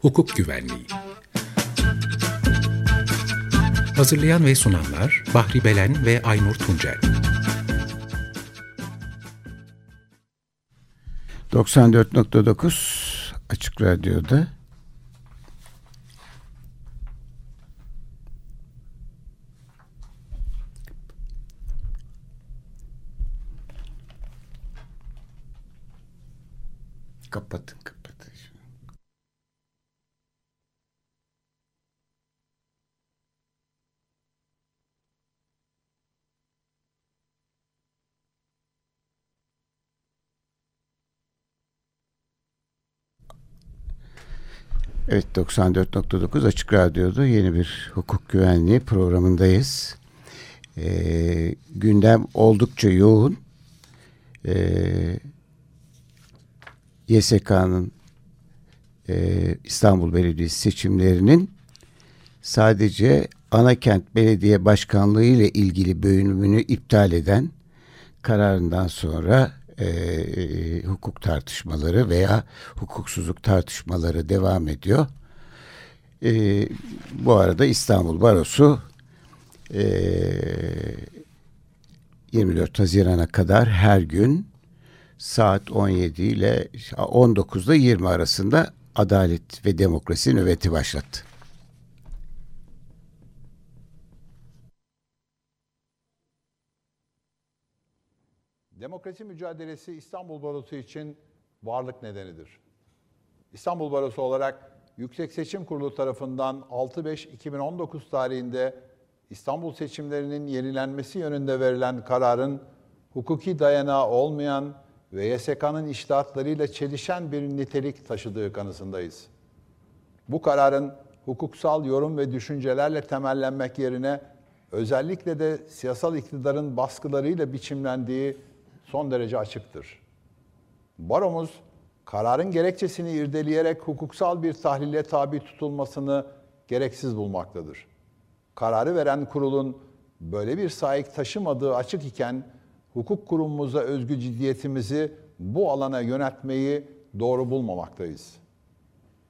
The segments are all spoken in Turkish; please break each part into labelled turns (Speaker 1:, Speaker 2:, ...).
Speaker 1: Hukuk Güvenliği. Hazırlayan ve sunanlar Bahri Belen ve Aynur Tuncel.
Speaker 2: 94.9 Açık Radyo'da Evet 94.9 Açık Radyo'da yeni bir hukuk güvenliği programındayız. Ee, gündem oldukça yoğun. Ee, YSK'nın e, İstanbul Belediyesi seçimlerinin sadece Anakent Belediye Başkanlığı ile ilgili bölümünü iptal eden kararından sonra e, e, hukuk tartışmaları veya hukuksuzluk tartışmaları devam ediyor. E, bu arada İstanbul Barosu e, 24 Haziran'a kadar her gün saat 17 ile 19'da 20 arasında Adalet ve Demokrasi nöbeti başlattı.
Speaker 3: Demokrasi mücadelesi İstanbul Barosu için varlık nedenidir. İstanbul Barosu olarak Yüksek Seçim Kurulu tarafından 6-5-2019 tarihinde İstanbul seçimlerinin yenilenmesi yönünde verilen kararın hukuki dayanağı olmayan ve YSK'nın iştahatlarıyla çelişen bir nitelik taşıdığı kanısındayız. Bu kararın hukuksal yorum ve düşüncelerle temellenmek yerine özellikle de siyasal iktidarın baskılarıyla biçimlendiği son derece açıktır. Baromuz kararın gerekçesini irdeleyerek hukuksal bir tahlile tabi tutulmasını gereksiz bulmaktadır. Kararı veren kurulun böyle bir sahip taşımadığı açık iken hukuk kurumumuza özgü ciddiyetimizi bu alana yönetmeyi doğru bulmamaktayız.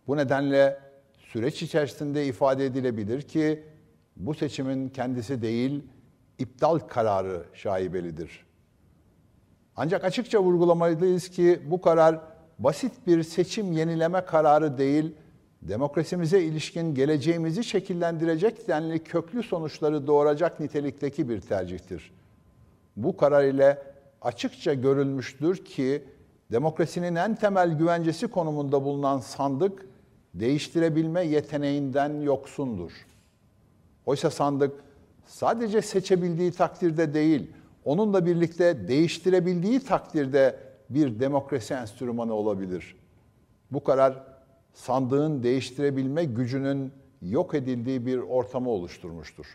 Speaker 3: Bu nedenle süreç içerisinde ifade edilebilir ki bu seçimin kendisi değil, iptal kararı şaibelidir. Ancak açıkça vurgulamalıyız ki bu karar basit bir seçim yenileme kararı değil, demokrasimize ilişkin geleceğimizi şekillendirecek denli köklü sonuçları doğuracak nitelikteki bir tercihtir. Bu karar ile açıkça görülmüştür ki demokrasinin en temel güvencesi konumunda bulunan sandık değiştirebilme yeteneğinden yoksundur. Oysa sandık sadece seçebildiği takdirde değil, onunla birlikte değiştirebildiği takdirde bir demokrasi enstrümanı olabilir. Bu karar sandığın değiştirebilme gücünün yok edildiği bir ortamı oluşturmuştur.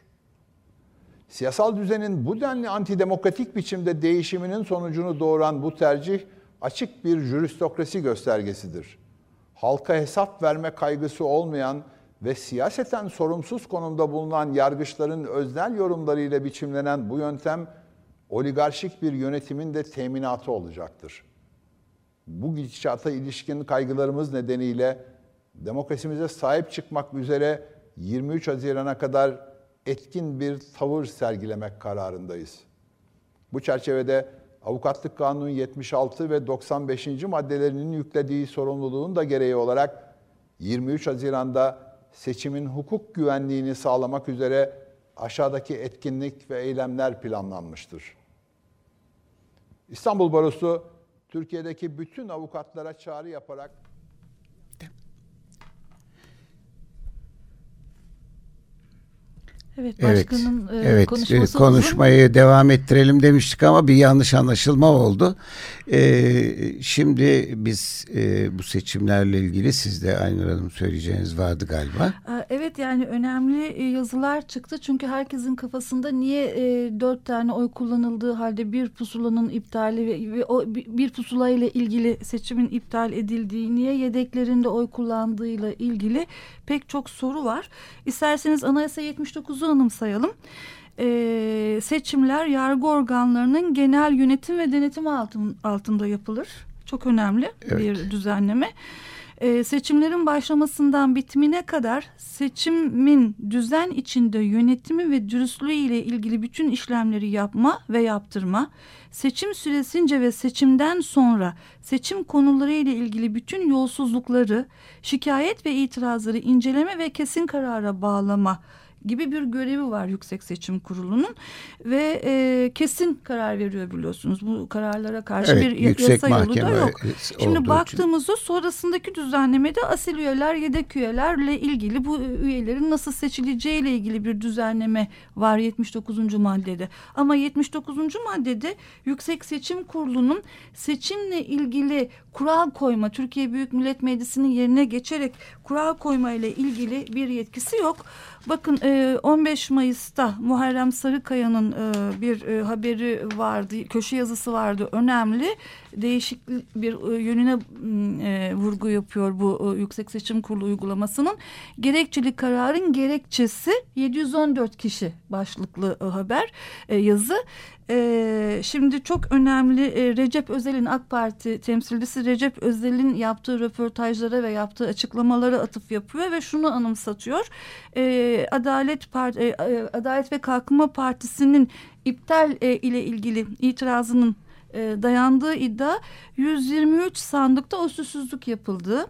Speaker 3: Siyasal düzenin bu denli antidemokratik biçimde değişiminin sonucunu doğuran bu tercih açık bir jüristokrasi göstergesidir. Halka hesap verme kaygısı olmayan ve siyaseten sorumsuz konumda bulunan yargıçların öznel yorumlarıyla biçimlenen bu yöntem oligarşik bir yönetimin de teminatı olacaktır. Bu gidişata ilişkin kaygılarımız nedeniyle demokrasimize sahip çıkmak üzere 23 Haziran'a kadar etkin bir tavır sergilemek kararındayız. Bu çerçevede Avukatlık Kanunu 76 ve 95. maddelerinin yüklediği sorumluluğun da gereği olarak 23 Haziran'da seçimin hukuk güvenliğini sağlamak üzere aşağıdaki etkinlik ve eylemler planlanmıştır. İstanbul Barosu Türkiye'deki bütün avukatlara çağrı yaparak
Speaker 2: Evet, başkanın evet, e, evet, konuşması konuşmayı uzun. devam ettirelim demiştik ama bir yanlış anlaşılma oldu. Ee, şimdi biz e, bu seçimlerle ilgili siz de Aynur Hanım söyleyeceğiniz vardı galiba.
Speaker 4: Evet yani önemli e, yazılar çıktı çünkü herkesin kafasında niye e, dört tane oy kullanıldığı halde bir pusulanın iptali ve, ve o bir pusula ile ilgili seçimin iptal edildiği, niye yedeklerinde oy kullandığıyla ilgili pek çok soru var. İsterseniz Anayasa 79'u anımsayalım. e, seçimler yargı organlarının genel yönetim ve denetim altın, altında yapılır. Çok önemli evet. bir düzenleme. E, seçimlerin başlamasından bitimine kadar seçimin düzen içinde yönetimi ve dürüstlüğü ile ilgili bütün işlemleri yapma ve yaptırma, seçim süresince ve seçimden sonra seçim konuları ile ilgili bütün yolsuzlukları, şikayet ve itirazları inceleme ve kesin karara bağlama gibi bir görevi var Yüksek Seçim Kurulu'nun ve e, kesin karar veriyor biliyorsunuz. Bu kararlara karşı evet, bir yasa yolu da yok. Şimdi baktığımızda için. sonrasındaki düzenlemede asil üyeler, yedek üyelerle ilgili bu üyelerin nasıl seçileceği ile ilgili bir düzenleme var 79. maddede. Ama 79. maddede Yüksek Seçim Kurulu'nun seçimle ilgili kural koyma, Türkiye Büyük Millet Meclisi'nin yerine geçerek kural koyma ile ilgili bir yetkisi yok. Bakın 15 e, Mayıs'ta Muharrem Sarıkaya'nın e, bir e, haberi vardı, köşe yazısı vardı önemli. Değişik bir yönüne vurgu yapıyor bu Yüksek Seçim Kurulu uygulamasının. Gerekçeli kararın gerekçesi 714 kişi başlıklı haber yazı. Ee, şimdi çok önemli e, Recep Özel'in AK Parti temsilcisi Recep Özel'in yaptığı röportajlara ve yaptığı açıklamalara atıf yapıyor ve şunu anımsatıyor. Adalet Part e, Adalet ve Kalkınma Partisi'nin iptal e, ile ilgili itirazının e, dayandığı iddia 123 sandıkta usulsüzlük yapıldığı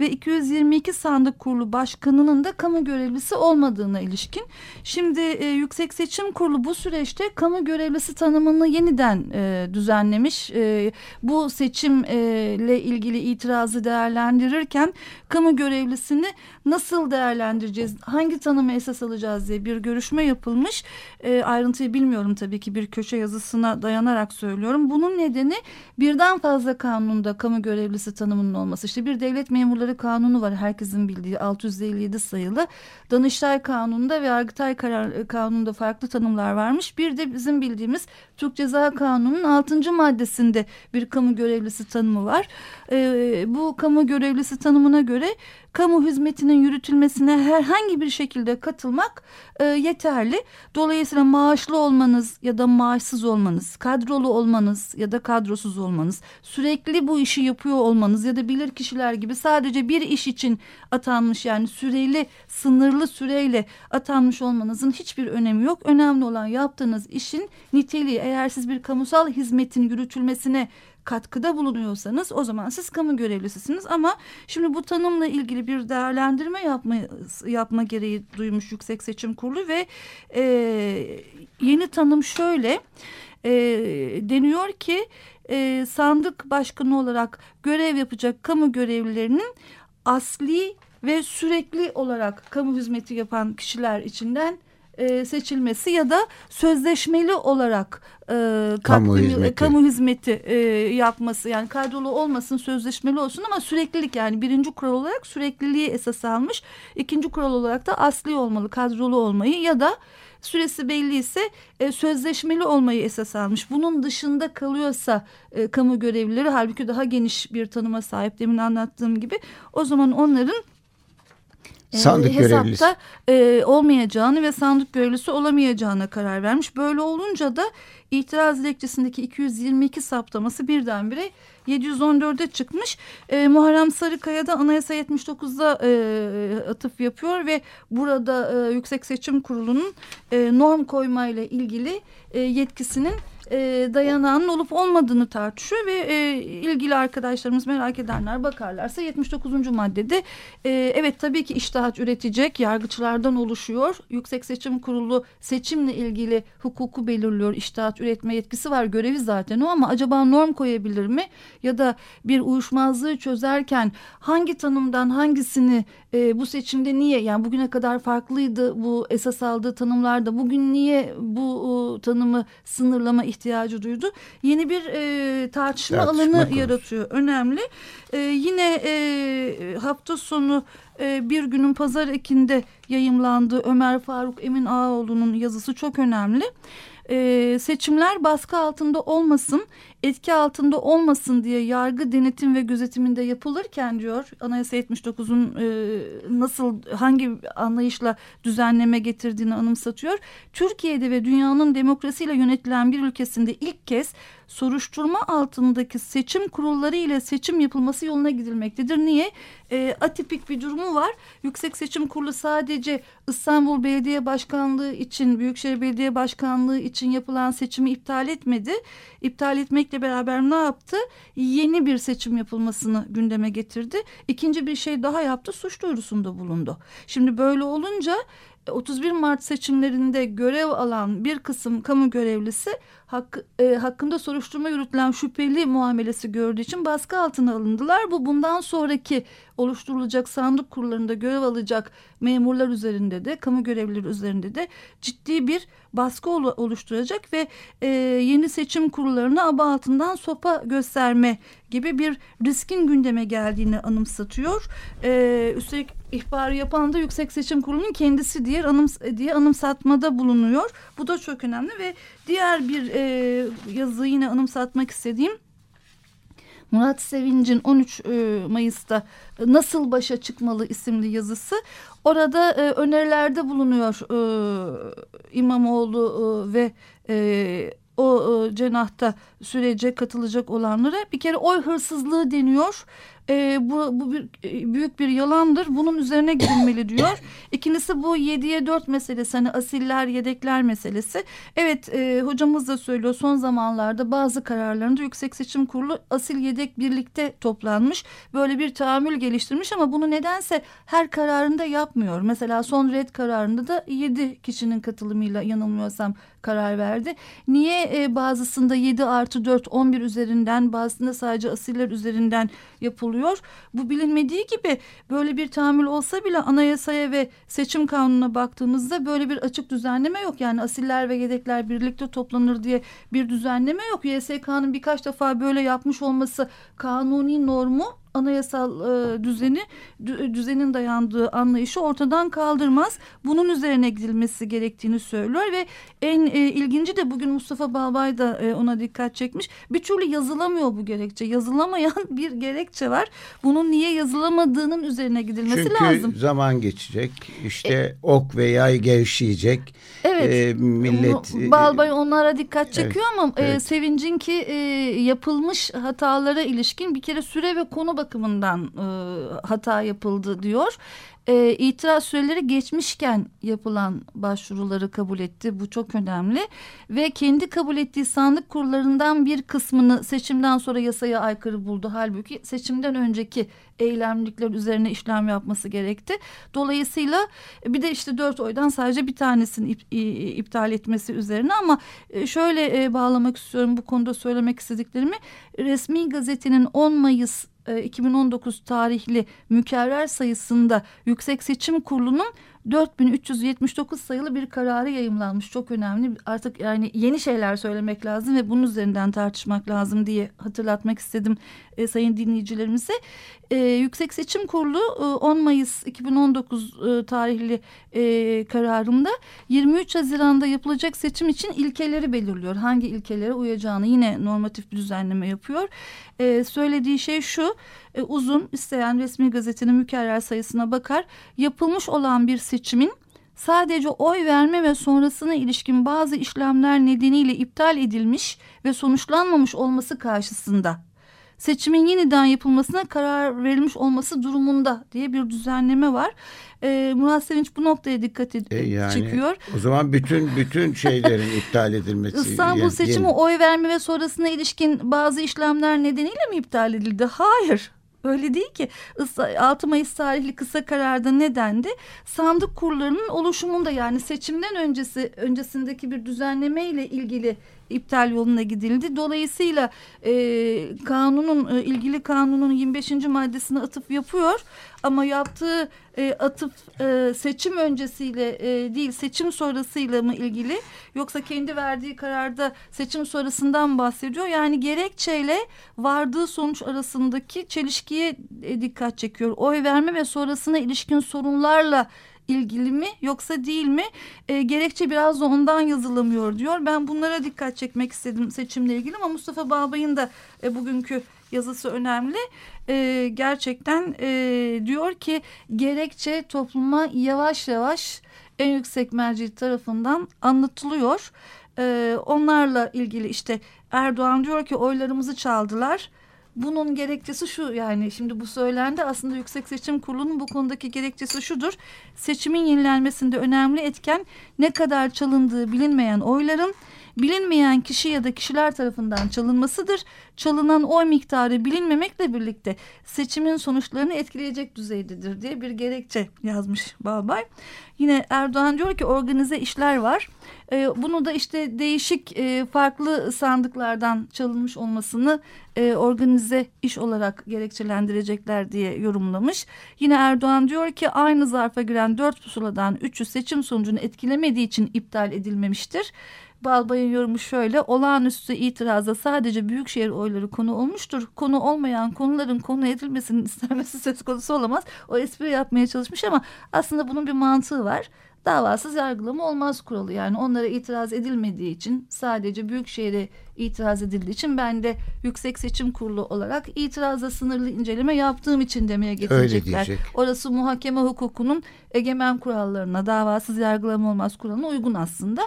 Speaker 4: ve 222 sandık kurulu başkanının da kamu görevlisi olmadığına ilişkin. Şimdi e, Yüksek Seçim Kurulu bu süreçte kamu görevlisi tanımını yeniden e, düzenlemiş. E, bu seçimle e, ilgili itirazı değerlendirirken kamu görevlisini nasıl değerlendireceğiz, hangi tanımı esas alacağız diye bir görüşme yapılmış. E, ayrıntıyı bilmiyorum tabii ki bir köşe yazısına dayanarak söylüyorum. Bunun nedeni birden fazla kanunda kamu görevlisi tanımının olması. İşte bir devlet memurları kanunu var herkesin bildiği 657 sayılı. Danıştay kanununda ve Yargıtay karar, kanununda farklı tanımlar varmış. Bir de bizim bildiğimiz Türk Ceza Kanunu'nun 6. maddesinde bir kamu görevlisi tanımı var. E, bu kamu görevlisi tanımına göre kamu hizmetinin yürütülmesine herhangi bir şekilde katılmak e, yeterli. Dolayısıyla maaşlı olmanız ya da maaşsız olmanız, kadrolu olmanız ya da kadrosuz olmanız, sürekli bu işi yapıyor olmanız ya da bilir kişiler gibi sadece bir iş için atanmış yani süreli, sınırlı süreyle atanmış olmanızın hiçbir önemi yok. Önemli olan yaptığınız işin niteliği. Eğer siz bir kamusal hizmetin yürütülmesine katkıda bulunuyorsanız o zaman siz kamu görevlisisiniz. Ama şimdi bu tanımla ilgili bir değerlendirme yapma yapma gereği duymuş Yüksek Seçim Kurulu ve e, yeni tanım şöyle. E, deniyor ki e, sandık başkanı olarak görev yapacak kamu görevlilerinin asli ve sürekli olarak kamu hizmeti yapan kişiler içinden e, seçilmesi ya da sözleşmeli olarak e, kamu katkı, hizmeti, kamu hizmeti e, yapması yani kadrolu olmasın sözleşmeli olsun ama süreklilik yani birinci kural olarak sürekliliği esas almış ikinci kural olarak da asli olmalı kadrolu olmayı ya da süresi belli ise e, sözleşmeli olmayı esas almış. Bunun dışında kalıyorsa e, kamu görevlileri halbuki daha geniş bir tanıma sahip demin anlattığım gibi o zaman onların
Speaker 2: sandık e, hesapta görevlisi.
Speaker 4: e, olmayacağını ve sandık görevlisi olamayacağına karar vermiş. Böyle olunca da itiraz dilekçesindeki 222 saptaması birdenbire 714'e çıkmış. E, Muharrem Sarıkaya da Anayasa 79'da e, atıf yapıyor ve burada e, Yüksek Seçim Kurulu'nun e, norm koymayla ilgili e, yetkisinin e, dayanağının olup olmadığını tartışıyor ve e, ilgili arkadaşlarımız merak edenler bakarlarsa 79. maddede e, evet tabii ki iştahat üretecek yargıçlardan oluşuyor. Yüksek Seçim Kurulu seçimle ilgili hukuku belirliyor. İştahat üretme yetkisi var görevi zaten o ama acaba norm koyabilir mi? Ya da bir uyuşmazlığı çözerken hangi tanımdan hangisini e, bu seçimde niye yani bugüne kadar farklıydı bu esas aldığı tanımlarda bugün niye bu e, tanımı sınırlama ihtiyacı duydu? Yeni bir e, tartışma, tartışma alanı konusu. yaratıyor. Önemli. E, yine e, hafta sonu e, bir günün pazar ekinde yayımlandığı Ömer Faruk Emin Ağaoğlu'nun yazısı çok önemli. e, seçimler baskı altında olmasın, etki altında olmasın diye yargı denetim ve gözetiminde yapılırken diyor Anayasa 79'un e, nasıl hangi anlayışla düzenleme getirdiğini anımsatıyor. Türkiye'de ve dünyanın demokrasiyle yönetilen bir ülkesinde ilk kez soruşturma altındaki seçim kurulları ile seçim yapılması yoluna gidilmektedir. Niye? E, atipik bir durumu var. Yüksek Seçim Kurulu sadece İstanbul Belediye Başkanlığı için, Büyükşehir Belediye Başkanlığı için yapılan seçimi iptal etmedi. İptal etmekle beraber ne yaptı? Yeni bir seçim yapılmasını gündeme getirdi. İkinci bir şey daha yaptı, suç duyurusunda bulundu. Şimdi böyle olunca 31 Mart seçimlerinde görev alan bir kısım kamu görevlisi hak, e, hakkında soruşturma yürütülen şüpheli muamelesi gördüğü için baskı altına alındılar. Bu bundan sonraki oluşturulacak sandık kurullarında görev alacak memurlar üzerinde de kamu görevlileri üzerinde de ciddi bir baskı oluşturacak ve e, yeni seçim kurullarına aba altından sopa gösterme gibi bir riskin gündeme geldiğini anımsatıyor. E, üstelik ihbarı yapan da Yüksek Seçim Kurulu'nun kendisi diye, anıms diye anımsatmada bulunuyor. Bu da çok önemli ve diğer bir e, yazı yine anımsatmak istediğim. Murat Sevinç'in 13 e, Mayıs'ta Nasıl Başa Çıkmalı isimli yazısı. Orada e, önerilerde bulunuyor e, İmamoğlu ve o cenahta sürece katılacak olanlara. Bir kere oy hırsızlığı deniyor e, bu, bu bir, e, büyük bir yalandır. Bunun üzerine gidilmeli diyor. İkincisi bu 7'ye 4 meselesi hani asiller yedekler meselesi. Evet e, hocamız da söylüyor son zamanlarda bazı kararlarında Yüksek Seçim Kurulu asil yedek birlikte toplanmış. Böyle bir tahammül geliştirmiş ama bunu nedense her kararında yapmıyor. Mesela son red kararında da 7 kişinin katılımıyla yanılmıyorsam karar verdi. Niye e, bazısında 7 artı 4 11 üzerinden bazısında sadece asiller üzerinden yapılıyor? Bu bilinmediği gibi böyle bir tahammül olsa bile anayasaya ve seçim kanununa baktığımızda böyle bir açık düzenleme yok. Yani asiller ve yedekler birlikte toplanır diye bir düzenleme yok. YSK'nın birkaç defa böyle yapmış olması kanuni normu anayasal e, düzeni düzenin dayandığı anlayışı ortadan kaldırmaz. Bunun üzerine gidilmesi gerektiğini söylüyor ve en e, ilginci de bugün Mustafa Balbay da e, ona dikkat çekmiş. Bir türlü yazılamıyor bu gerekçe. Yazılamayan bir gerekçe var. Bunun niye yazılamadığının üzerine gidilmesi
Speaker 2: Çünkü
Speaker 4: lazım.
Speaker 2: Çünkü zaman geçecek. İşte e, ok ve yay gevşeyecek.
Speaker 4: Evet. E, millet Balbay onlara dikkat çekiyor evet, ama evet. E, Sevinç'in ki e, yapılmış hatalara ilişkin bir kere süre ve konu bakımından e, hata yapıldı diyor. E, itiraz süreleri geçmişken yapılan başvuruları kabul etti. Bu çok önemli. Ve kendi kabul ettiği sandık kurlarından bir kısmını seçimden sonra yasaya aykırı buldu. Halbuki seçimden önceki eylemlikler üzerine işlem yapması gerekti. Dolayısıyla bir de işte dört oydan sadece bir tanesini ip, iptal etmesi üzerine ama e, şöyle e, bağlamak istiyorum bu konuda söylemek istediklerimi. Resmi gazetenin 10 Mayıs 2019 e, tarihli mükerrer sayısında Yüksek Seçim Kurulu'nun 4379 sayılı bir kararı yayımlanmış. Çok önemli. Artık yani yeni şeyler söylemek lazım ve bunun üzerinden tartışmak lazım diye hatırlatmak istedim e, sayın dinleyicilerimize. E, Yüksek Seçim Kurulu e, 10 Mayıs 2019 e, tarihli e, kararında 23 Haziran'da yapılacak seçim için ilkeleri belirliyor. Hangi ilkelere uyacağını yine normatif bir düzenleme yapıyor. E, söylediği şey şu e, uzun isteyen resmi gazetenin mükerrer sayısına bakar. Yapılmış olan bir seçimin sadece oy verme ve sonrasına ilişkin bazı işlemler nedeniyle iptal edilmiş ve sonuçlanmamış olması karşısında seçimin yeniden yapılmasına karar verilmiş olması durumunda diye bir düzenleme var. Ee, Murat Sevinç bu noktaya dikkat ed- e yani, çekiyor.
Speaker 2: O zaman bütün bütün şeylerin iptal edilmesi.
Speaker 4: İstanbul yani, seçimi yeni... oy verme ve sonrasına ilişkin bazı işlemler nedeniyle mi iptal edildi? Hayır. Öyle değil ki 6 Mayıs tarihli kısa kararda ne dendi? Sandık kurlarının oluşumunda yani seçimden öncesi öncesindeki bir düzenleme ile ilgili iptal yoluna gidildi. Dolayısıyla e, kanunun e, ilgili kanunun 25. maddesine atıf yapıyor ama yaptığı e, atıf e, seçim öncesiyle e, değil seçim sonrasıyla mı ilgili yoksa kendi verdiği kararda seçim sonrasından bahsediyor. Yani gerekçeyle vardığı sonuç arasındaki çelişkiye e, dikkat çekiyor. Oy verme ve sonrasına ilişkin sorunlarla ilgili mi yoksa değil mi? E, gerekçe biraz da ondan yazılamıyor diyor. Ben bunlara dikkat çekmek istedim seçimle ilgili ama Mustafa Balbay'ın da e, bugünkü yazısı önemli. E, gerçekten e, diyor ki gerekçe topluma yavaş yavaş en yüksek merci tarafından anlatılıyor. E, onlarla ilgili işte Erdoğan diyor ki oylarımızı çaldılar bunun gerekçesi şu yani şimdi bu söylendi aslında Yüksek Seçim Kurulu'nun bu konudaki gerekçesi şudur. Seçimin yenilenmesinde önemli etken ne kadar çalındığı bilinmeyen oyların bilinmeyen kişi ya da kişiler tarafından çalınmasıdır. Çalınan oy miktarı bilinmemekle birlikte seçimin sonuçlarını etkileyecek düzeydedir diye bir gerekçe yazmış Balbay. Yine Erdoğan diyor ki organize işler var. E, bunu da işte değişik e, farklı sandıklardan çalınmış olmasını e, organize iş olarak gerekçelendirecekler diye yorumlamış. Yine Erdoğan diyor ki aynı zarfa giren dört pusuladan üçü seçim sonucunu etkilemediği için iptal edilmemiştir. Balbay'ın yorumu şöyle olağanüstü itiraza sadece büyükşehir oyları konu olmuştur. Konu olmayan konuların konu edilmesinin istenmesi söz konusu olamaz. O espri yapmaya çalışmış ama aslında bunun bir mantığı var davasız yargılama olmaz kuralı. Yani onlara itiraz edilmediği için sadece büyükşehire itiraz edildiği için ben de Yüksek Seçim Kurulu olarak itiraza sınırlı inceleme yaptığım için demeye getirecekler. Orası muhakeme hukukunun egemen kurallarına davasız yargılama olmaz kuralına uygun aslında.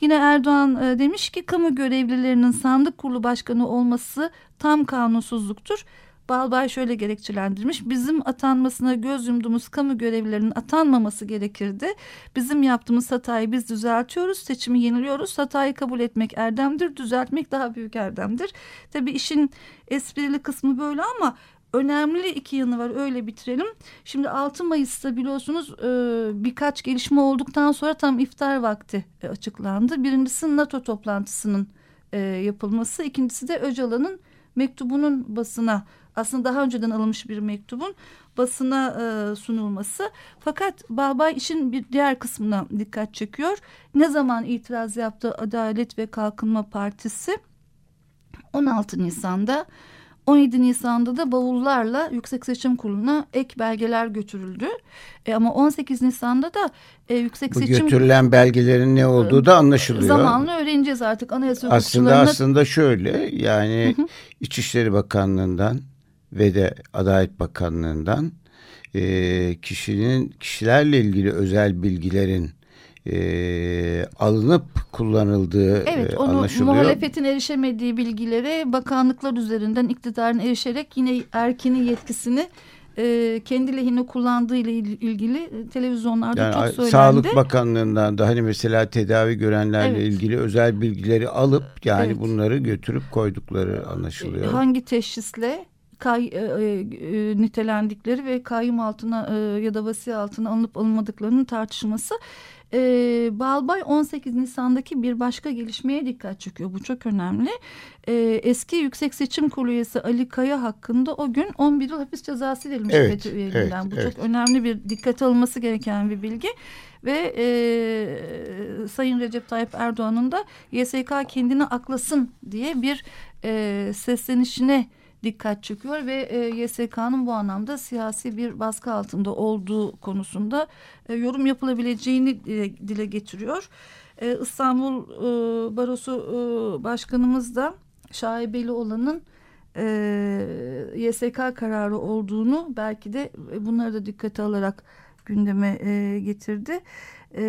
Speaker 4: Yine Erdoğan e, demiş ki kamu görevlilerinin sandık kurulu başkanı olması tam kanunsuzluktur. Balbay şöyle gerekçelendirmiş. Bizim atanmasına göz yumduğumuz kamu görevlilerinin atanmaması gerekirdi. Bizim yaptığımız hatayı biz düzeltiyoruz. Seçimi yeniliyoruz. Hatayı kabul etmek erdemdir. Düzeltmek daha büyük erdemdir. Tabii işin esprili kısmı böyle ama önemli iki yanı var öyle bitirelim. Şimdi 6 Mayıs'ta biliyorsunuz e, birkaç gelişme olduktan sonra tam iftar vakti e, açıklandı. Birincisi NATO toplantısının e, yapılması. ikincisi de Öcalan'ın mektubunun basına aslında daha önceden alınmış bir mektubun basına e, sunulması. Fakat Balbay işin bir diğer kısmına dikkat çekiyor. Ne zaman itiraz yaptı Adalet ve Kalkınma Partisi? 16 Nisan'da 17 Nisan'da da bavullarla Yüksek Seçim Kurulu'na ek belgeler götürüldü. E, ama 18 Nisan'da da e, Yüksek
Speaker 2: Bu
Speaker 4: Seçim...
Speaker 2: götürülen belgelerin ne olduğu da anlaşılıyor.
Speaker 4: Zamanla öğreneceğiz artık anayasa
Speaker 2: Aslında aslında şöyle yani hı hı. İçişleri Bakanlığı'ndan ve de Adalet Bakanlığı'ndan e, kişinin kişilerle ilgili özel bilgilerin e, alınıp kullanıldığı evet, e, onu, anlaşılıyor.
Speaker 4: Muhalefetin erişemediği bilgilere bakanlıklar üzerinden iktidarın erişerek yine erkenin yetkisini e, kendi lehine kullandığı ile ilgili televizyonlarda yani, çok söylendi.
Speaker 2: Sağlık Bakanlığı'ndan da hani mesela tedavi görenlerle evet. ilgili özel bilgileri alıp yani evet. bunları götürüp koydukları anlaşılıyor.
Speaker 4: Hangi teşhisle kay, e, e, e, nitelendikleri ve kayyum altına e, ya da vasi altına alınıp alınmadıklarının tartışılması. E, Balbay 18 Nisan'daki bir başka gelişmeye dikkat çekiyor. Bu çok önemli. E, eski Yüksek Seçim Kurulu üyesi Ali Kaya hakkında o gün 11 yıl hapis cezası verilmiş evet, FETÖ üyeliğinden. Evet, Bu evet. çok önemli bir dikkat alınması gereken bir bilgi. Ve e, Sayın Recep Tayyip Erdoğan'ın da YSK kendini aklasın diye bir e, seslenişine dikkat çekiyor ve e, YSK'nın bu anlamda siyasi bir baskı altında olduğu konusunda e, yorum yapılabileceğini e, dile getiriyor. E, İstanbul e, Barosu e, Başkanımız da şaibeli olanın e, YSK kararı olduğunu belki de e, bunları da dikkate alarak gündeme e, getirdi. E,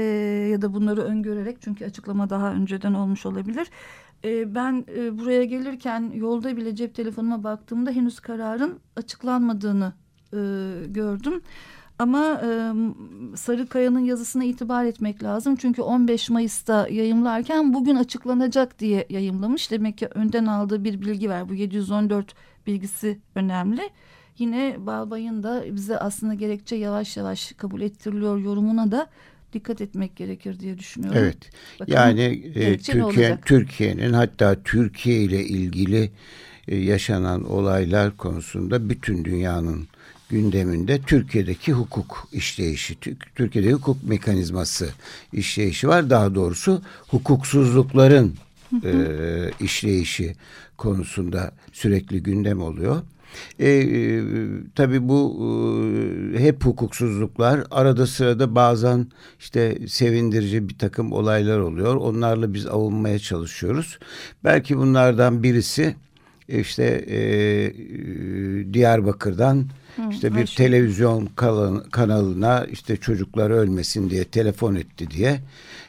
Speaker 4: ya da bunları öngörerek çünkü açıklama daha önceden olmuş olabilir. E, ben e, buraya gelirken yolda bile cep telefonuma baktığımda henüz kararın açıklanmadığını e, gördüm. Ama e, Sarıkaya'nın yazısına itibar etmek lazım. Çünkü 15 Mayıs'ta yayımlarken bugün açıklanacak diye yayımlamış. Demek ki önden aldığı bir bilgi var. Bu 714 bilgisi önemli. Yine Balbay'ın da bize aslında gerekçe yavaş yavaş kabul ettiriliyor yorumuna da dikkat etmek gerekir diye düşünüyorum.
Speaker 2: Evet. Bakalım, yani e, Türkiye Türkiye'nin hatta Türkiye ile ilgili e, yaşanan olaylar konusunda bütün dünyanın gündeminde Türkiye'deki hukuk işleyişi, Türkiye'de hukuk mekanizması işleyişi var. Daha doğrusu hukuksuzlukların e, işleyişi konusunda sürekli gündem oluyor. E, e, tabii bu e, hep hukuksuzluklar. Arada sırada bazen işte sevindirici bir takım olaylar oluyor. Onlarla biz avunmaya çalışıyoruz. Belki bunlardan birisi işte e, Diyarbakır'dan işte bir Ayşe. televizyon kanalına işte çocuklar ölmesin diye telefon etti diye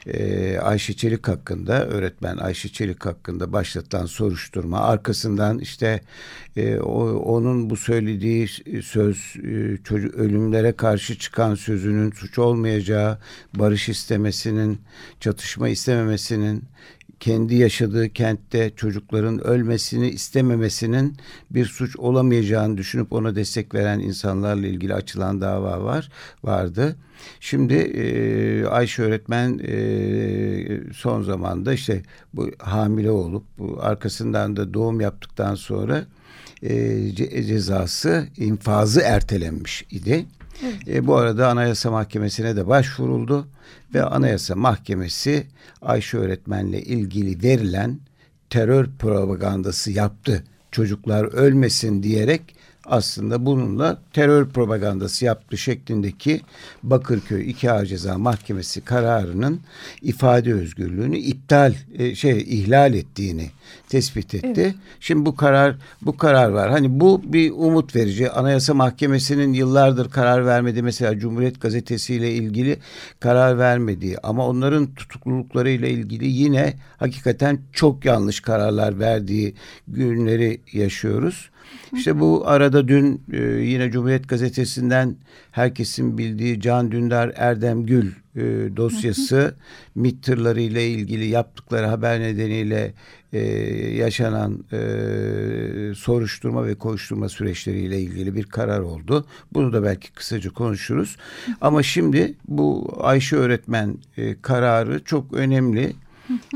Speaker 2: e, Ayşe Çelik hakkında öğretmen Ayşe Çelik hakkında başlatılan soruşturma arkasından işte e, o, onun bu söylediği söz e, çocuk ölümlere karşı çıkan sözünün suç olmayacağı barış istemesinin çatışma istememesinin kendi yaşadığı kentte çocukların ölmesini istememesinin bir suç olamayacağını düşünüp ona destek veren insanlarla ilgili açılan dava var vardı. Şimdi e, Ayşe öğretmen e, son zamanda işte bu hamile olup bu arkasından da doğum yaptıktan sonra e, cezası infazı ertelenmiş idi. Evet. E, bu arada Anayasa Mahkemesi'ne de başvuruldu ve Anayasa Mahkemesi Ayşe öğretmenle ilgili verilen terör propagandası yaptı. Çocuklar ölmesin diyerek aslında bununla terör propagandası yaptı şeklindeki Bakırköy İki Ağır Ceza Mahkemesi kararının ifade özgürlüğünü iptal e, şey ihlal ettiğini tespit etti. Evet. Şimdi bu karar bu karar var. Hani bu bir umut verici. Anayasa Mahkemesi'nin yıllardır karar vermedi. Mesela Cumhuriyet Gazetesi ile ilgili karar vermediği ama onların tutuklulukları ile ilgili yine hakikaten çok yanlış kararlar verdiği günleri yaşıyoruz. İşte bu arada dün e, yine Cumhuriyet Gazetesi'nden herkesin bildiği Can Dündar Erdem Gül e, dosyası MİT tırları ile ilgili yaptıkları haber nedeniyle e, yaşanan e, soruşturma ve koşturma süreçleriyle ilgili bir karar oldu. Bunu da belki kısaca konuşuruz. Ama şimdi bu Ayşe öğretmen e, kararı çok önemli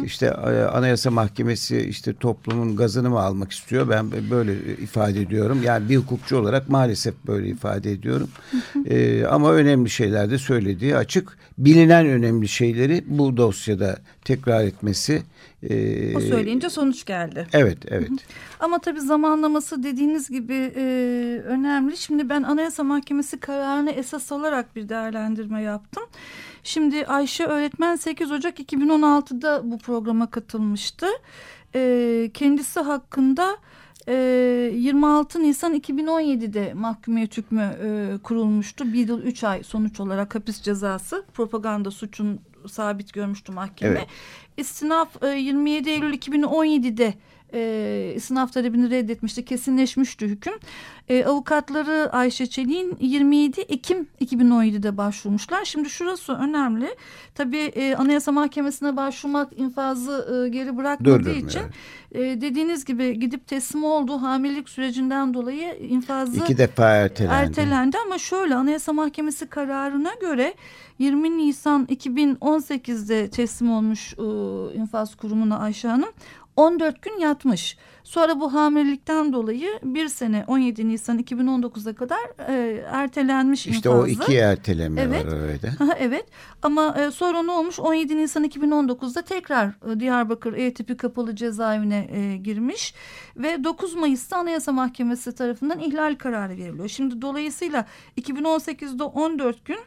Speaker 2: işte e, Anayasa Mahkemesi işte toplumun gazını mı almak istiyor? Ben böyle ifade ediyorum. Yani bir hukukçu olarak maalesef böyle ifade ediyorum. ee, ama önemli şeyler de söylediği açık. Bilinen önemli şeyleri bu dosyada tekrar etmesi.
Speaker 4: E, o söyleyince sonuç geldi.
Speaker 2: Evet, evet.
Speaker 4: Ama tabii zamanlaması dediğiniz gibi e, önemli. Şimdi ben Anayasa Mahkemesi kararını esas alarak bir değerlendirme yaptım. Şimdi Ayşe öğretmen 8 Ocak 2016'da bu programa katılmıştı. E, kendisi hakkında e, 26 Nisan 2017'de mahkumiyet hükmü e, kurulmuştu. Bir yıl üç ay sonuç olarak hapis cezası propaganda suçun sabit görmüştü mahkeme. Evet. İstinaf e, 27 Eylül 2017'de e, sınav talebini reddetmişti. Kesinleşmişti hüküm. E, avukatları Ayşe Çelik'in 27 Ekim 2017'de başvurmuşlar. Şimdi şurası önemli. Tabii e, Anayasa Mahkemesi'ne başvurmak infazı e, geri bırakmadığı Durdurma, için evet. e, dediğiniz gibi gidip teslim olduğu hamilelik sürecinden dolayı infazı
Speaker 2: iki defa ertelendi.
Speaker 4: ertelendi. Ama şöyle Anayasa Mahkemesi kararına göre 20 Nisan 2018'de teslim olmuş e, infaz kurumuna Ayşe Hanım. 14 gün yatmış. Sonra bu hamilelikten dolayı bir sene 17 Nisan 2019'a kadar e, ertelenmiş
Speaker 2: İşte
Speaker 4: infazı.
Speaker 2: o iki erteleme evet. var öyle.
Speaker 4: evet ama e, sonra ne olmuş 17 Nisan 2019'da tekrar e, Diyarbakır E tipi kapalı cezaevine e, girmiş ve 9 Mayıs'ta Anayasa Mahkemesi tarafından ihlal kararı veriliyor. Şimdi dolayısıyla 2018'de 14 gün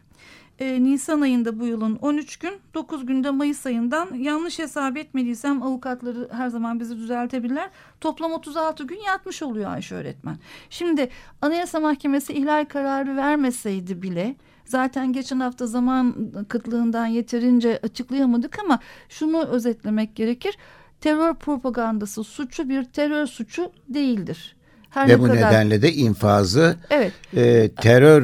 Speaker 4: e, Nisan ayında bu yılın 13 gün 9 günde Mayıs ayından yanlış hesap etmediysem avukatları her zaman bizi düzeltebilirler. Toplam 36 gün yatmış oluyor Ayşe öğretmen. Şimdi Anayasa Mahkemesi ihlal kararı vermeseydi bile Zaten geçen hafta zaman kıtlığından yeterince açıklayamadık ama şunu özetlemek gerekir. Terör propagandası suçu bir terör suçu değildir.
Speaker 2: Her Ve bu kadar... nedenle de infazı evet. e, terör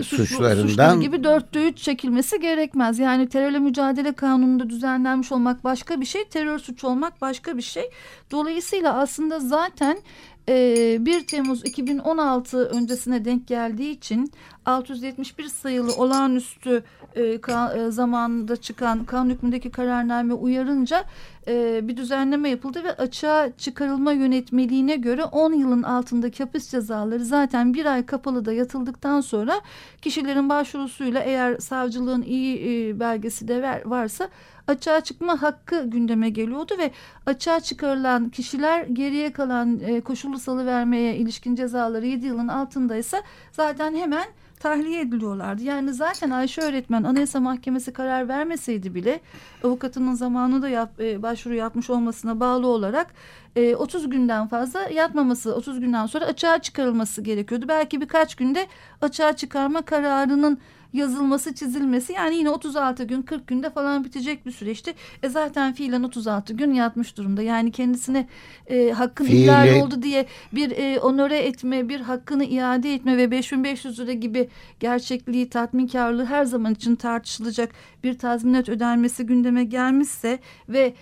Speaker 2: e, Suç, suçlarından
Speaker 4: gibi dörtte üç çekilmesi gerekmez. Yani terörle mücadele kanununda düzenlenmiş olmak başka bir şey, terör suçu olmak başka bir şey. Dolayısıyla aslında zaten 1 Temmuz 2016 öncesine denk geldiği için 671 sayılı olağanüstü e, e, zamanında çıkan kanun hükmündeki kararname uyarınca e, bir düzenleme yapıldı ve açığa çıkarılma yönetmeliğine göre 10 yılın altındaki hapis cezaları zaten bir ay kapalı da yatıldıktan sonra kişilerin başvurusuyla eğer savcılığın iyi belgesi de varsa açığa çıkma hakkı gündeme geliyordu ve açığa çıkarılan kişiler geriye kalan e, koşullu salı vermeye ilişkin cezaları 7 yılın altındaysa zaten hemen tahliye ediliyorlardı. Yani zaten Ayşe öğretmen Anayasa Mahkemesi karar vermeseydi bile avukatının zamanında yap, e, başvuru yapmış olmasına bağlı olarak e, 30 günden fazla yatmaması, 30 günden sonra açığa çıkarılması gerekiyordu. Belki birkaç günde açığa çıkarma kararının yazılması, çizilmesi yani yine 36 gün 40 günde falan bitecek bir süreçti. E zaten fiilen 36 gün yatmış durumda. Yani kendisine e, hakkın Fiili... ihlal oldu diye bir e, onore etme, bir hakkını iade etme ve 5500 lira gibi gerçekliği, tatminkarlığı her zaman için tartışılacak bir tazminat ödenmesi gündeme gelmişse ve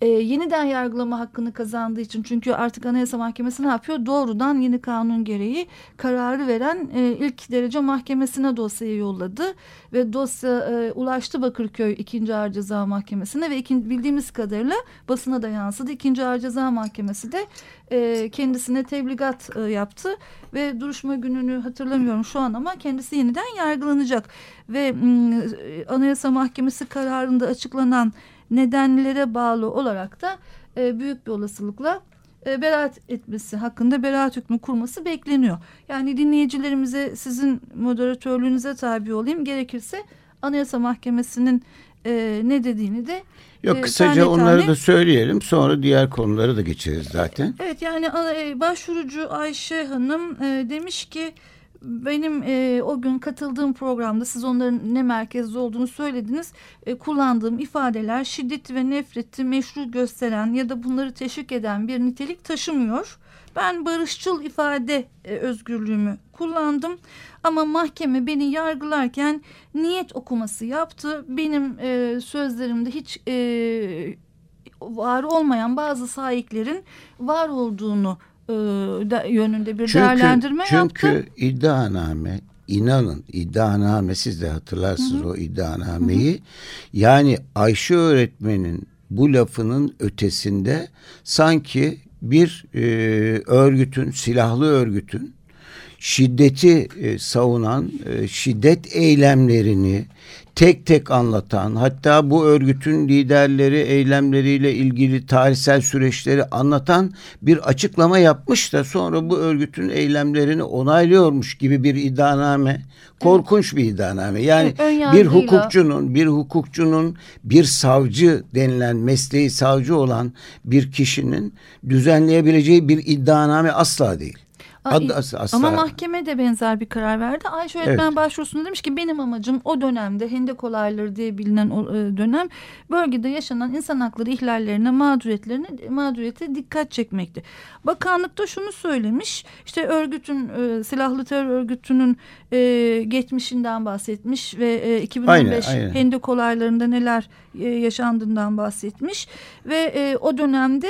Speaker 4: e, yeniden yargılama hakkını kazandığı için çünkü artık Anayasa Mahkemesi ne yapıyor? Doğrudan yeni kanun gereği kararı veren e, ilk derece mahkemesine dosyayı yolladı ve dosya e, ulaştı Bakırköy 2. Ağır Ceza Mahkemesi'ne ve ikinci, bildiğimiz kadarıyla basına da yansıdı. 2. Ağır Ceza Mahkemesi de e, kendisine tebligat e, yaptı ve duruşma gününü hatırlamıyorum şu an ama kendisi yeniden yargılanacak ve e, Anayasa Mahkemesi kararında açıklanan nedenlere bağlı olarak da e, büyük bir olasılıkla e, beraat etmesi hakkında beraat hükmü kurması bekleniyor. Yani dinleyicilerimize sizin moderatörlüğünüze tabi olayım. Gerekirse Anayasa Mahkemesi'nin e, ne dediğini de
Speaker 2: Yok e, kısaca tane onları tane... da söyleyelim sonra diğer konuları da geçeriz zaten.
Speaker 4: Evet yani e, başvurucu Ayşe Hanım e, demiş ki benim e, o gün katıldığım programda siz onların ne merkezde olduğunu söylediniz. E, kullandığım ifadeler şiddet ve nefreti meşru gösteren ya da bunları teşvik eden bir nitelik taşımıyor. Ben barışçıl ifade e, özgürlüğümü kullandım ama mahkeme beni yargılarken niyet okuması yaptı. Benim e, sözlerimde hiç e, var olmayan bazı sahiplerin var olduğunu e, yönünde bir çünkü, değerlendirme
Speaker 2: çünkü
Speaker 4: yaptı.
Speaker 2: Çünkü iddianame inanın iddianame siz de hatırlarsınız hı hı. o iddianameyi. Hı hı. Yani Ayşe öğretmenin bu lafının ötesinde sanki bir e, örgütün, silahlı örgütün şiddeti e, savunan, e, şiddet eylemlerini tek tek anlatan, hatta bu örgütün liderleri eylemleriyle ilgili tarihsel süreçleri anlatan bir açıklama yapmış da sonra bu örgütün eylemlerini onaylıyormuş gibi bir iddianame. Korkunç bir iddianame. Yani bir hukukçunun, bir hukukçunun, bir savcı denilen mesleği savcı olan bir kişinin düzenleyebileceği bir iddianame asla değil.
Speaker 4: Ad, asla. Ama mahkeme de benzer bir karar verdi. Ayşe öğretmen evet. başvurusunda demiş ki benim amacım o dönemde Hendek olayları diye bilinen o e, dönem bölgede yaşanan insan hakları ihlallerine mağduriyetlerine mağduriyete dikkat çekmekti. Bakanlık da şunu söylemiş işte örgütün e, silahlı terör örgütünün e, geçmişinden bahsetmiş ve e, 2015 aynen, aynen. Hendek olaylarında neler yaşandığından bahsetmiş ve e, o dönemde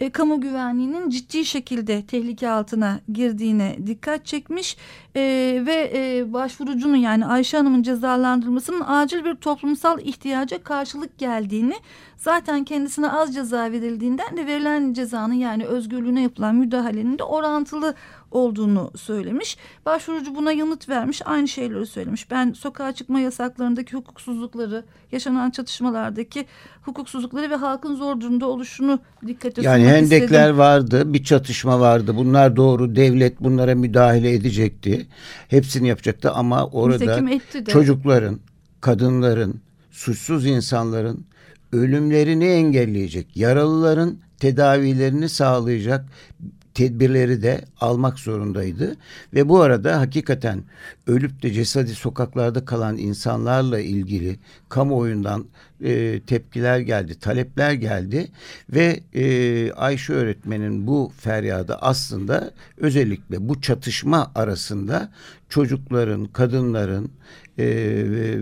Speaker 4: e, kamu güvenliğinin ciddi şekilde tehlike altına girdiğine dikkat çekmiş e, ve e, başvurucunun yani Ayşe Hanım'ın cezalandırılmasının acil bir toplumsal ihtiyaca karşılık geldiğini zaten kendisine az ceza verildiğinden de verilen cezanın yani özgürlüğüne yapılan müdahalenin de orantılı olduğunu söylemiş. Başvurucu buna yanıt vermiş. Aynı şeyleri söylemiş. Ben sokağa çıkma yasaklarındaki hukuksuzlukları, yaşanan çatışmalardaki hukuksuzlukları ve halkın zor durumda oluşunu dikkate
Speaker 2: yani sunmak istedim. Yani hendekler vardı, bir çatışma vardı. Bunlar doğru. Devlet bunlara müdahale edecekti. Hepsini yapacaktı ama orada çocukların, kadınların, suçsuz insanların ölümlerini engelleyecek, yaralıların tedavilerini sağlayacak tedbirleri de almak zorundaydı. Ve bu arada hakikaten ölüp de cesedi sokaklarda kalan insanlarla ilgili kamuoyundan e, tepkiler geldi, talepler geldi ve e, Ayşe öğretmenin bu feryadı aslında özellikle bu çatışma arasında çocukların, kadınların e,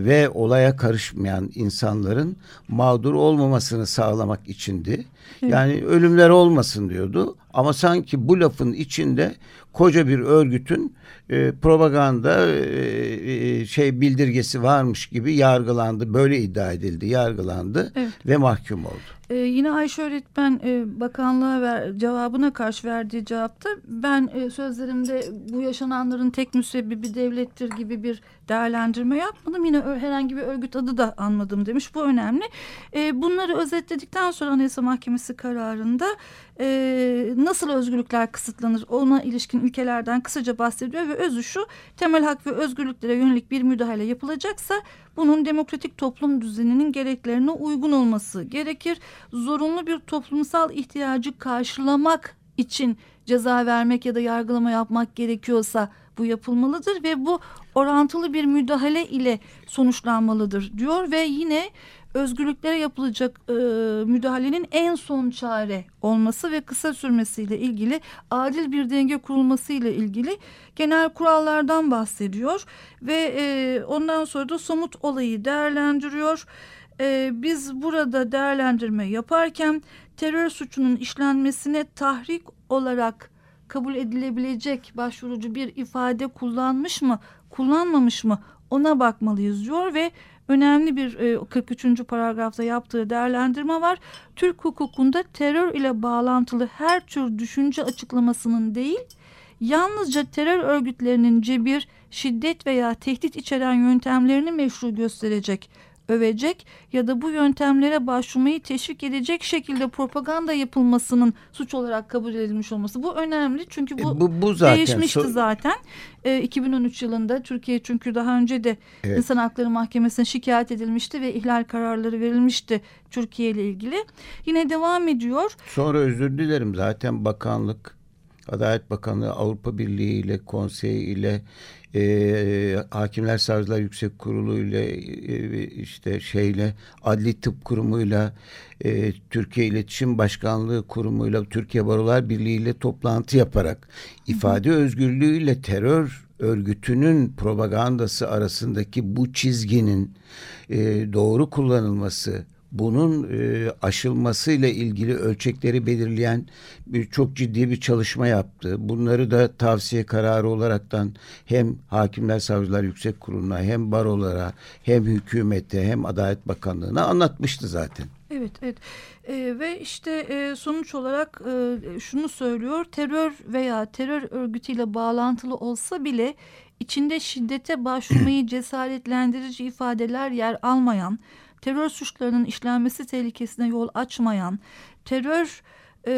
Speaker 2: ve olaya karışmayan insanların mağdur olmamasını sağlamak içindi. Yani ölümler olmasın diyordu. Ama sanki bu lafın içinde koca bir örgütün e, propaganda e, e, şey bildirgesi varmış gibi yargılandı. Böyle iddia edildi, yargılandı evet. ve mahkum oldu.
Speaker 4: Ee, yine Ayşe öğretmen e, bakanlığa ver, cevabına karşı verdiği cevapta ben e, sözlerimde bu yaşananların tek müsebbibi devlettir gibi bir değerlendirme yapmadım. Yine herhangi bir örgüt adı da anmadım demiş. Bu önemli. E, bunları özetledikten sonra Anayasa Mahkemesi kararında e, nasıl özgürlükler kısıtlanır ona ilişkin ilkelerden kısaca bahsediyor ve özü şu temel hak ve özgürlüklere yönelik bir müdahale yapılacaksa bunun demokratik toplum düzeninin gereklerine uygun olması gerekir. Zorunlu bir toplumsal ihtiyacı karşılamak için ceza vermek ya da yargılama yapmak gerekiyorsa bu yapılmalıdır ve bu orantılı bir müdahale ile sonuçlanmalıdır diyor ve yine özgürlüklere yapılacak e, müdahalenin en son çare olması ve kısa sürmesiyle ilgili adil bir denge kurulmasıyla ilgili genel kurallardan bahsediyor ve e, ondan sonra da somut olayı değerlendiriyor. E, biz burada değerlendirme yaparken terör suçunun işlenmesine tahrik olarak kabul edilebilecek başvurucu bir ifade kullanmış mı, kullanmamış mı ona bakmalıyız diyor ve önemli bir 43. E, paragrafta yaptığı değerlendirme var. Türk hukukunda terör ile bağlantılı her tür düşünce açıklamasının değil, yalnızca terör örgütlerinin cebir, şiddet veya tehdit içeren yöntemlerini meşru gösterecek övecek ya da bu yöntemlere başvurmayı teşvik edecek şekilde propaganda yapılmasının suç olarak kabul edilmiş olması. Bu önemli çünkü bu, e, bu, bu zaten değişmişti so zaten. E, 2013 yılında Türkiye çünkü daha önce de evet. İnsan Hakları Mahkemesi'ne şikayet edilmişti ve ihlal kararları verilmişti Türkiye ile ilgili. Yine devam ediyor.
Speaker 2: Sonra özür dilerim zaten bakanlık Adalet Bakanlığı Avrupa Birliği ile konsey ile e, Hakimler Savcılar Yüksek Kurulu ile e, işte şeyle Adli Tıp Kurumu'yla e, Türkiye İletişim Başkanlığı Kurumu'yla Türkiye Barolar Birliği ile toplantı yaparak ifade özgürlüğüyle terör örgütünün propagandası arasındaki bu çizginin e, doğru kullanılması bunun e, aşılmasıyla ilgili ölçekleri belirleyen bir, çok ciddi bir çalışma yaptı. Bunları da tavsiye kararı olaraktan hem Hakimler Savcılar Yüksek Kurulu'na hem barolara hem hükümete hem Adalet Bakanlığı'na anlatmıştı zaten.
Speaker 4: Evet, evet. E, ve işte e, sonuç olarak e, şunu söylüyor. Terör veya terör örgütüyle bağlantılı olsa bile içinde şiddete başvurmayı cesaretlendirici ifadeler yer almayan terör suçlarının işlenmesi tehlikesine yol açmayan, terör e,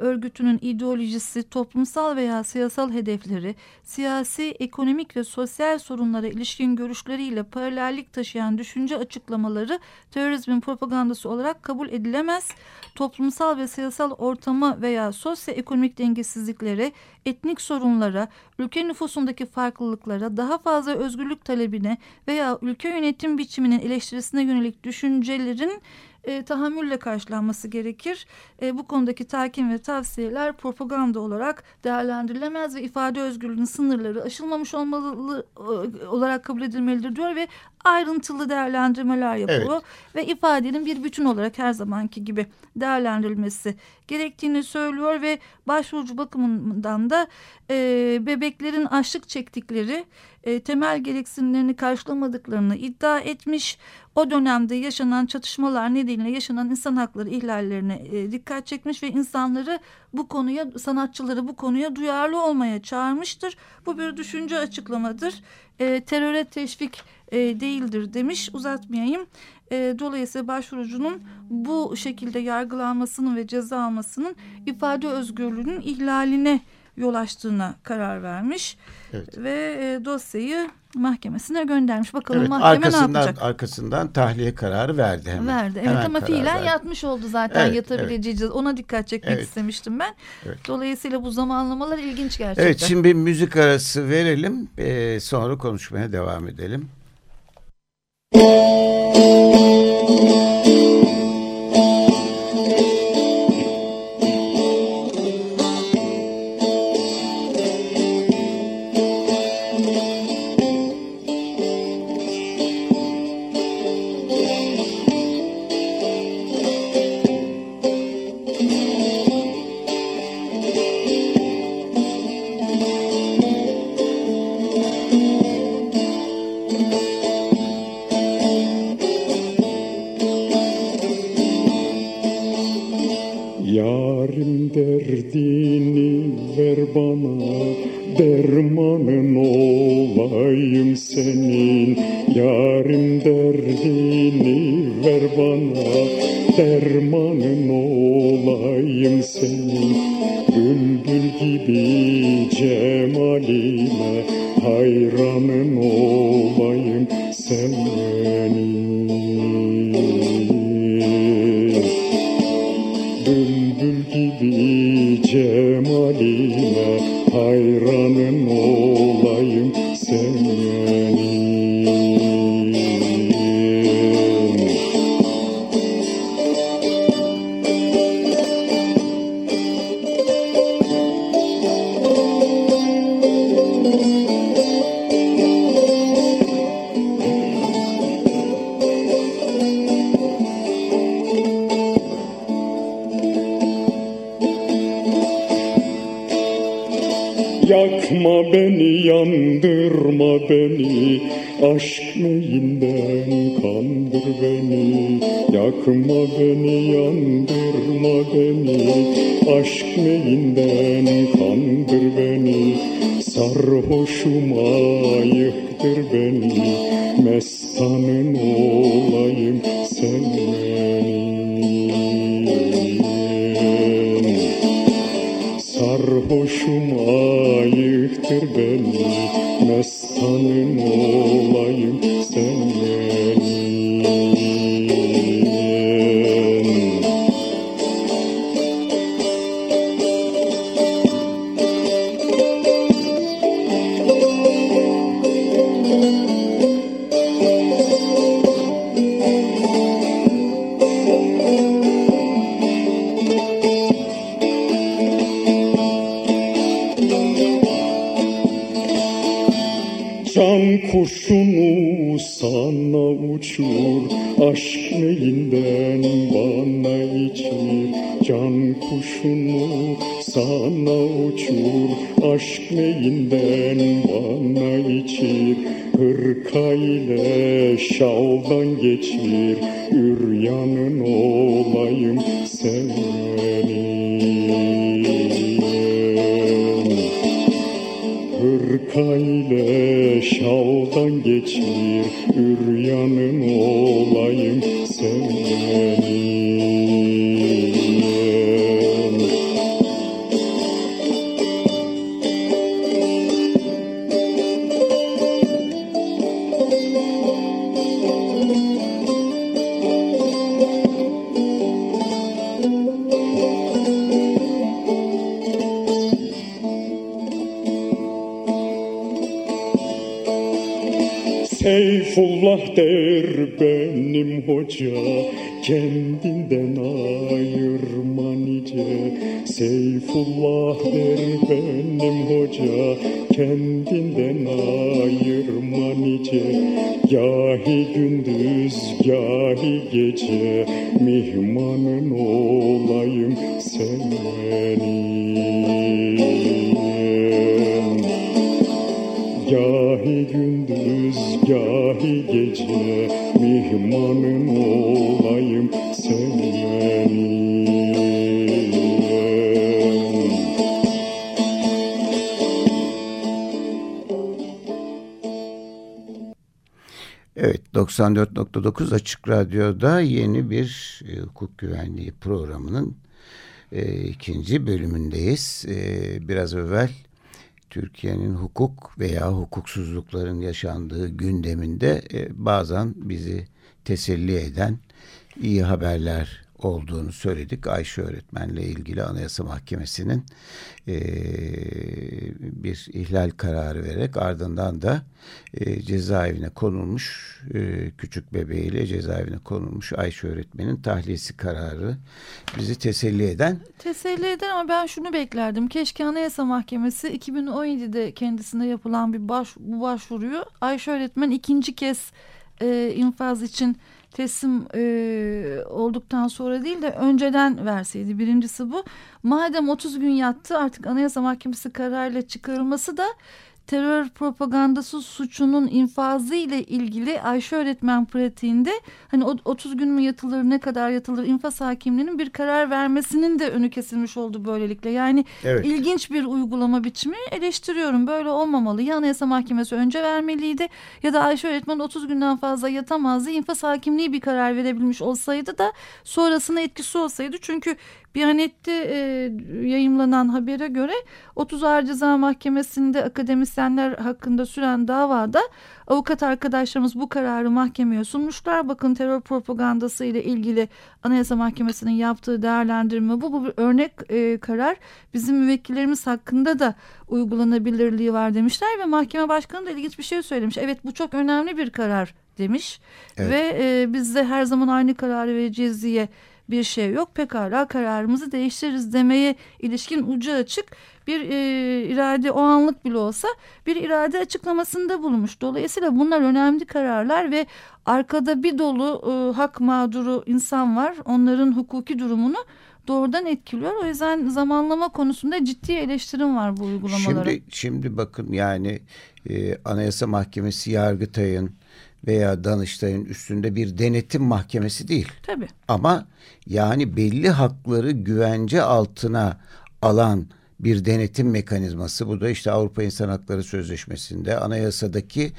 Speaker 4: örgütünün ideolojisi, toplumsal veya siyasal hedefleri, siyasi, ekonomik ve sosyal sorunlara ilişkin görüşleriyle paralellik taşıyan düşünce açıklamaları terörizmin propagandası olarak kabul edilemez. Toplumsal ve siyasal ortama veya sosyoekonomik dengesizliklere, etnik sorunlara, ülke nüfusundaki farklılıklara, daha fazla özgürlük talebine veya ülke yönetim biçiminin eleştirisine yönelik düşüncelerin e, tahammülle karşılanması gerekir. E, bu konudaki telkin ve tavsiyeler propaganda olarak değerlendirilemez ve ifade özgürlüğünün sınırları aşılmamış olmalı e, olarak kabul edilmelidir diyor ve ayrıntılı değerlendirmeler yapıyor evet. ve ifadenin bir bütün olarak her zamanki gibi değerlendirilmesi gerektiğini söylüyor ve başvurucu bakımından da e, bebeklerin açlık çektikleri e, temel gereksinimlerini karşılamadıklarını iddia etmiş. O dönemde yaşanan çatışmalar nedeniyle yaşanan insan hakları ihlallerine e, dikkat çekmiş ve insanları bu konuya sanatçıları bu konuya duyarlı olmaya çağırmıştır. Bu bir düşünce açıklamadır. E, teröre teşvik e, değildir demiş. Uzatmayayım. E, dolayısıyla başvurucunun bu şekilde yargılanmasının ve ceza almasının ifade özgürlüğünün ihlaline yol açtığına karar vermiş. Evet. Ve e, dosyayı mahkemesine göndermiş. Bakalım evet, mahkeme
Speaker 2: arkasından,
Speaker 4: ne yapacak?
Speaker 2: Arkasından tahliye kararı verdi hemen.
Speaker 4: Verdi. Evet
Speaker 2: hemen
Speaker 4: ama fiilen verdi. yatmış oldu zaten evet, yatabileceği. Evet. Ona dikkat çekmek evet. istemiştim ben. Evet. Dolayısıyla bu zamanlamalar ilginç gerçekten.
Speaker 2: Evet şimdi müzik arası verelim. Ee, sonra konuşmaya devam edelim.
Speaker 5: Yarim olayım senin uçur Aşk neyinden bana içir Can kuşunu sana uçur. Aşk neyinden bana içir Hırka ile şaldan geçir. Üryanın gündüz gahi gece Mihmanın olayım senin. Gahi gündüz, gahi gece Mihmanın olayım senin
Speaker 2: 94.9 Açık Radyo'da yeni bir e, hukuk güvenliği programının e, ikinci bölümündeyiz. E, biraz evvel Türkiye'nin hukuk veya hukuksuzlukların yaşandığı gündeminde e, bazen bizi teselli eden iyi haberler olduğunu söyledik. Ayşe öğretmenle ilgili Anayasa Mahkemesi'nin e, bir ihlal kararı vererek ardından da e, cezaevine konulmuş e, küçük bebeğiyle cezaevine konulmuş Ayşe öğretmenin tahliyesi kararı bizi teselli eden.
Speaker 4: Teselli eden ama ben şunu beklerdim. Keşke Anayasa Mahkemesi 2017'de kendisine yapılan bir baş, bu başvuruyu Ayşe öğretmen ikinci kez e, infaz için teslim e, olduktan sonra değil de önceden verseydi. Birincisi bu. Madem 30 gün yattı artık Anayasa Mahkemesi kararıyla çıkarılması da terör propagandası suçunun infazı ile ilgili Ayşe öğretmen pratiğinde hani 30 gün mü yatılır ne kadar yatılır infaz hakimliğinin bir karar vermesinin de önü kesilmiş oldu böylelikle. Yani evet. ilginç bir uygulama biçimi eleştiriyorum. Böyle olmamalı. Ya Anayasa Mahkemesi önce vermeliydi ya da Ayşe öğretmen 30 günden fazla yatamazdı. İnfaz hakimliği bir karar verebilmiş olsaydı da sonrasına etkisi olsaydı. Çünkü Biyanet'te e, yayımlanan habere göre 30 Ağır Ceza Mahkemesi'nde akademisyenler hakkında süren davada avukat arkadaşlarımız bu kararı mahkemeye sunmuşlar. Bakın terör propagandası ile ilgili Anayasa Mahkemesi'nin yaptığı değerlendirme bu. Bu bir örnek e, karar. Bizim müvekkillerimiz hakkında da uygulanabilirliği var demişler ve mahkeme başkanı da ilginç bir şey söylemiş. Evet bu çok önemli bir karar demiş evet. ve e, biz de her zaman aynı kararı vereceğiz diye bir şey yok. Pekala kararımızı değiştiririz demeye ilişkin ucu açık bir e, irade o anlık bile olsa bir irade açıklamasında bulunmuş. Dolayısıyla bunlar önemli kararlar ve arkada bir dolu e, hak mağduru insan var. Onların hukuki durumunu doğrudan etkiliyor. O yüzden zamanlama konusunda ciddi eleştirim var bu uygulamalara.
Speaker 2: Şimdi, şimdi bakın yani e, Anayasa Mahkemesi Yargıtay'ın veya Danıştay'ın üstünde bir denetim mahkemesi değil.
Speaker 4: Tabii.
Speaker 2: Ama yani belli hakları güvence altına alan bir denetim mekanizması. Bu da işte Avrupa İnsan Hakları Sözleşmesi'nde anayasadaki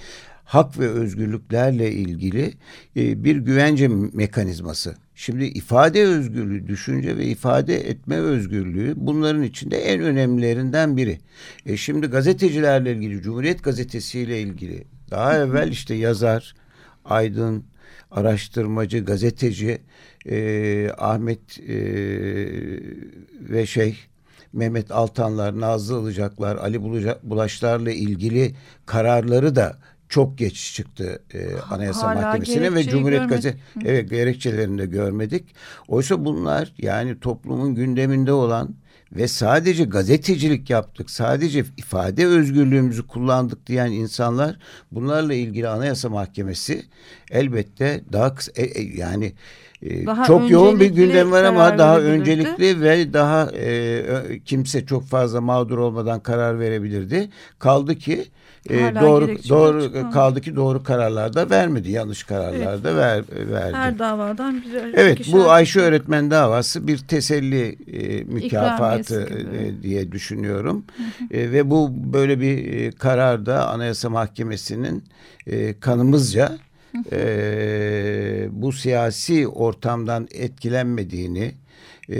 Speaker 2: hak ve özgürlüklerle ilgili e, bir güvence mekanizması. Şimdi ifade özgürlüğü, düşünce ve ifade etme özgürlüğü bunların içinde en önemlilerinden biri. E şimdi gazetecilerle ilgili, Cumhuriyet Gazetesi ile ilgili daha evvel işte yazar, aydın, araştırmacı, gazeteci e, Ahmet e, ve şey Mehmet Altanlar, Nazlı Ilıcaklar, Ali Bulaşlar'la ilgili kararları da çok geç çıktı e, Anayasa Hala Mahkemesi'ne ve Cumhuriyet Gazetesi evet gerekçelerini de görmedik. Oysa bunlar yani toplumun gündeminde olan ve sadece gazetecilik yaptık, sadece ifade özgürlüğümüzü kullandık diyen insanlar bunlarla ilgili Anayasa Mahkemesi elbette daha kısa e, e, yani e, daha çok yoğun bir gündem var ama daha öncelikli ve daha e, kimse çok fazla mağdur olmadan karar verebilirdi. Kaldı ki e, doğru doğru çıkmadı. kaldı ki doğru kararlar da vermedi. Yanlış kararlar da ver, verdi.
Speaker 4: Her davadan bir
Speaker 2: Evet bu Ayşe öğretmen davası bir teselli e, mükafatı e, diye düşünüyorum. E, ve bu böyle bir e, karar da Anayasa Mahkemesi'nin e, kanımızca e, bu siyasi ortamdan etkilenmediğini e,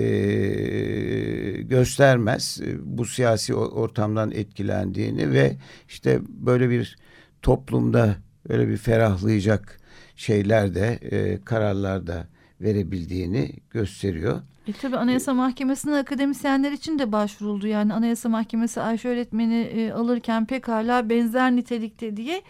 Speaker 2: göstermez. Bu siyasi ortamdan etkilendiğini ve işte böyle bir toplumda böyle bir ferahlayacak şeyler de e, kararlar da verebildiğini gösteriyor.
Speaker 4: E tabi Anayasa Mahkemesi'nin akademisyenler için de başvuruldu. Yani Anayasa Mahkemesi Ayşe öğretmeni e, alırken pekala benzer nitelikte diye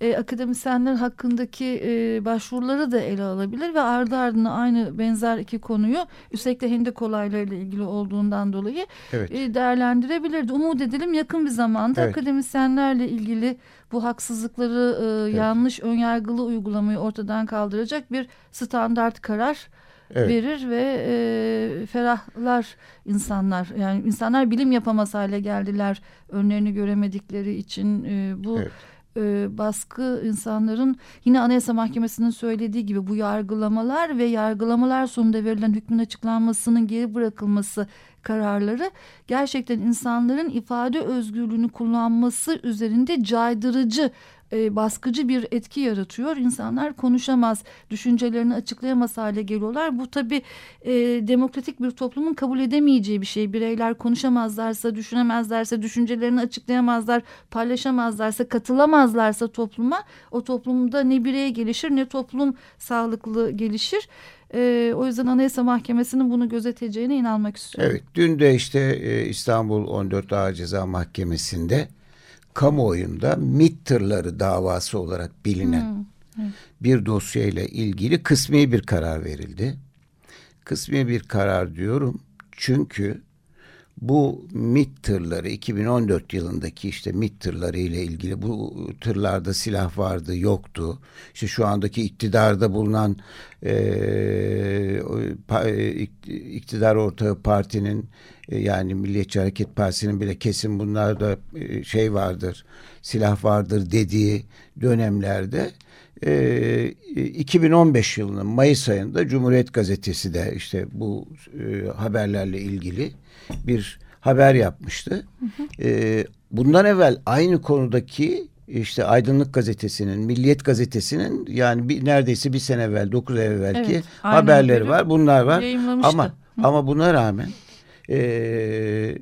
Speaker 4: e, akademisyenler hakkındaki e, başvuruları da ele alabilir ve ardı ardına aynı benzer iki konuyu üstelik de Hendek olaylarıyla ilgili olduğundan dolayı evet. e, değerlendirebilirdi. Umut edelim yakın bir zamanda evet. akademisyenlerle ilgili bu haksızlıkları e, evet. yanlış önyargılı uygulamayı ortadan kaldıracak bir standart karar evet. verir ve e, ferahlar insanlar. Yani insanlar bilim yapamaz hale geldiler önlerini göremedikleri için e, bu evet e, baskı insanların yine Anayasa Mahkemesi'nin söylediği gibi bu yargılamalar ve yargılamalar sonunda verilen hükmün açıklanmasının geri bırakılması kararları gerçekten insanların ifade özgürlüğünü kullanması üzerinde caydırıcı e, baskıcı bir etki yaratıyor. İnsanlar konuşamaz, düşüncelerini açıklayamaz hale geliyorlar. Bu tabii e, demokratik bir toplumun kabul edemeyeceği bir şey. Bireyler konuşamazlarsa, düşünemezlerse, düşüncelerini açıklayamazlar, paylaşamazlarsa, katılamazlarsa topluma o toplumda ne birey gelişir ne toplum sağlıklı gelişir. E, o yüzden Anayasa Mahkemesi'nin bunu gözeteceğine inanmak istiyorum.
Speaker 2: Evet, dün de işte e, İstanbul 14 Ağır Ceza Mahkemesi'nde kamuoyunda MİT tırları davası olarak bilinen hmm. bir dosyayla ilgili kısmi bir karar verildi. Kısmi bir karar diyorum çünkü bu MİT tırları 2014 yılındaki işte MİT tırları ile ilgili bu tırlarda silah vardı yoktu. İşte şu andaki iktidarda bulunan e, iktidar ortağı partinin e, yani Milliyetçi Hareket Partisi'nin bile kesin bunlarda e, şey vardır silah vardır dediği dönemlerde e, 2015 yılının Mayıs ayında Cumhuriyet Gazetesi de işte bu e, haberlerle ilgili bir haber yapmıştı. Hı hı. E, bundan evvel aynı konudaki işte Aydınlık Gazetesi'nin, Milliyet Gazetesi'nin yani bir, neredeyse bir sene evvel, dokuz ay evvelki evet, haberleri var. Bunlar var. Ama Hı. ama buna rağmen e,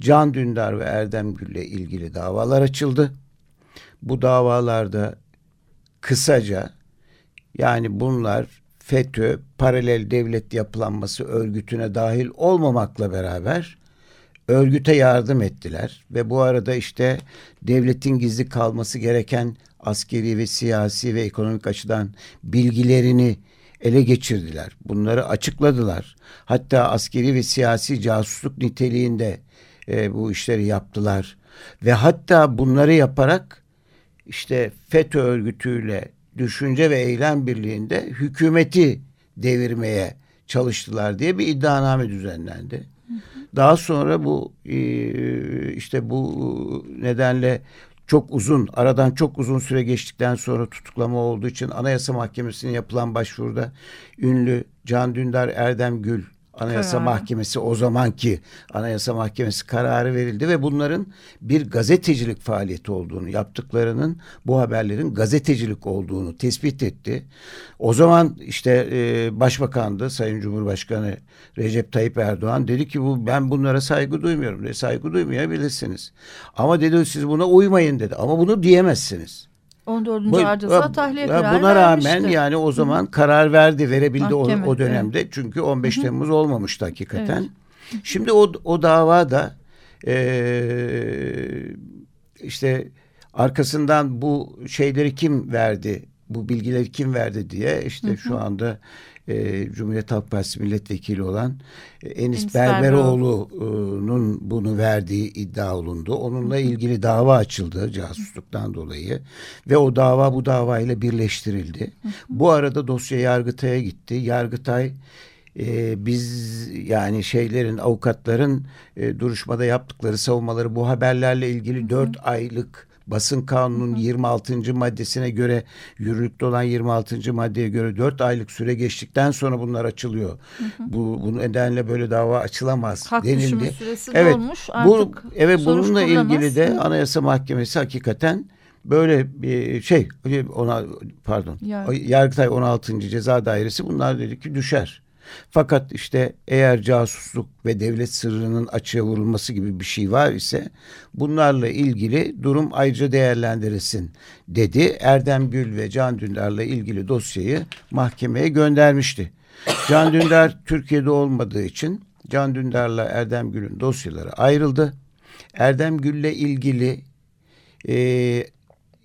Speaker 2: Can Dündar ve Erdem Gül'le ilgili davalar açıldı. Bu davalarda kısaca yani bunlar FETÖ paralel devlet yapılanması örgütüne dahil olmamakla beraber örgüte yardım ettiler ve bu arada işte devletin gizli kalması gereken askeri ve siyasi ve ekonomik açıdan bilgilerini ele geçirdiler. Bunları açıkladılar. Hatta askeri ve siyasi casusluk niteliğinde e, bu işleri yaptılar. Ve hatta bunları yaparak işte FETÖ örgütüyle düşünce ve eylem birliğinde hükümeti devirmeye çalıştılar diye bir iddianame düzenlendi. Daha sonra bu e, işte bu nedenle çok uzun aradan çok uzun süre geçtikten sonra tutuklama olduğu için Anayasa Mahkemesi'ne yapılan başvuruda ünlü Can Dündar Erdem Gül Anayasa Kararı. Mahkemesi o zamanki Anayasa Mahkemesi kararı verildi ve bunların bir gazetecilik faaliyeti olduğunu, yaptıklarının bu haberlerin gazetecilik olduğunu tespit etti. O zaman işte e, Başbakandı Sayın Cumhurbaşkanı Recep Tayyip Erdoğan dedi ki bu ben bunlara saygı duymuyorum dedi. Saygı duymayabilirsiniz. Ama dedi siz buna uymayın dedi. Ama bunu diyemezsiniz.
Speaker 4: 14. Bu, Arca'sa tahliye kararı
Speaker 2: Buna rağmen vermişti. yani o zaman Hı. karar verdi verebildi o, o dönemde. Evet. Çünkü 15 Hı. Temmuz olmamıştı hakikaten. Evet. Şimdi o, o dava da e, işte arkasından bu şeyleri kim verdi bu bilgileri kim verdi diye işte hı. şu anda e, Cumhuriyet Halk Partisi milletvekili olan e, Enis, Enis Berberoğlu'nun bunu verdiği iddia olundu. Onunla ilgili dava açıldı casusluktan dolayı ve o dava bu davayla birleştirildi. Bu arada dosya Yargıtay'a gitti. Yargıtay e, biz yani şeylerin avukatların e, duruşmada yaptıkları savunmaları bu haberlerle ilgili dört aylık basın kanunun 26. maddesine göre yürürlükte olan 26. maddeye göre 4 aylık süre geçtikten sonra bunlar açılıyor. Hı hı. Bu, bu nedenle böyle dava açılamaz
Speaker 4: Hak
Speaker 2: denildi.
Speaker 4: süresi evet, dolmuş artık bu,
Speaker 2: evet bununla ilgili de Anayasa Mahkemesi hakikaten böyle bir şey ona pardon Yargı. Yargıtay 16. Ceza Dairesi bunlar dedi ki düşer. Fakat işte eğer casusluk ve devlet sırrının açığa vurulması gibi bir şey var ise bunlarla ilgili durum ayrıca değerlendirilsin dedi. Erdem Gül ve Can Dündar'la ilgili dosyayı mahkemeye göndermişti. Can Dündar Türkiye'de olmadığı için Can Dündar'la Erdem Gül'ün dosyaları ayrıldı. Erdem Gül'le ilgili e,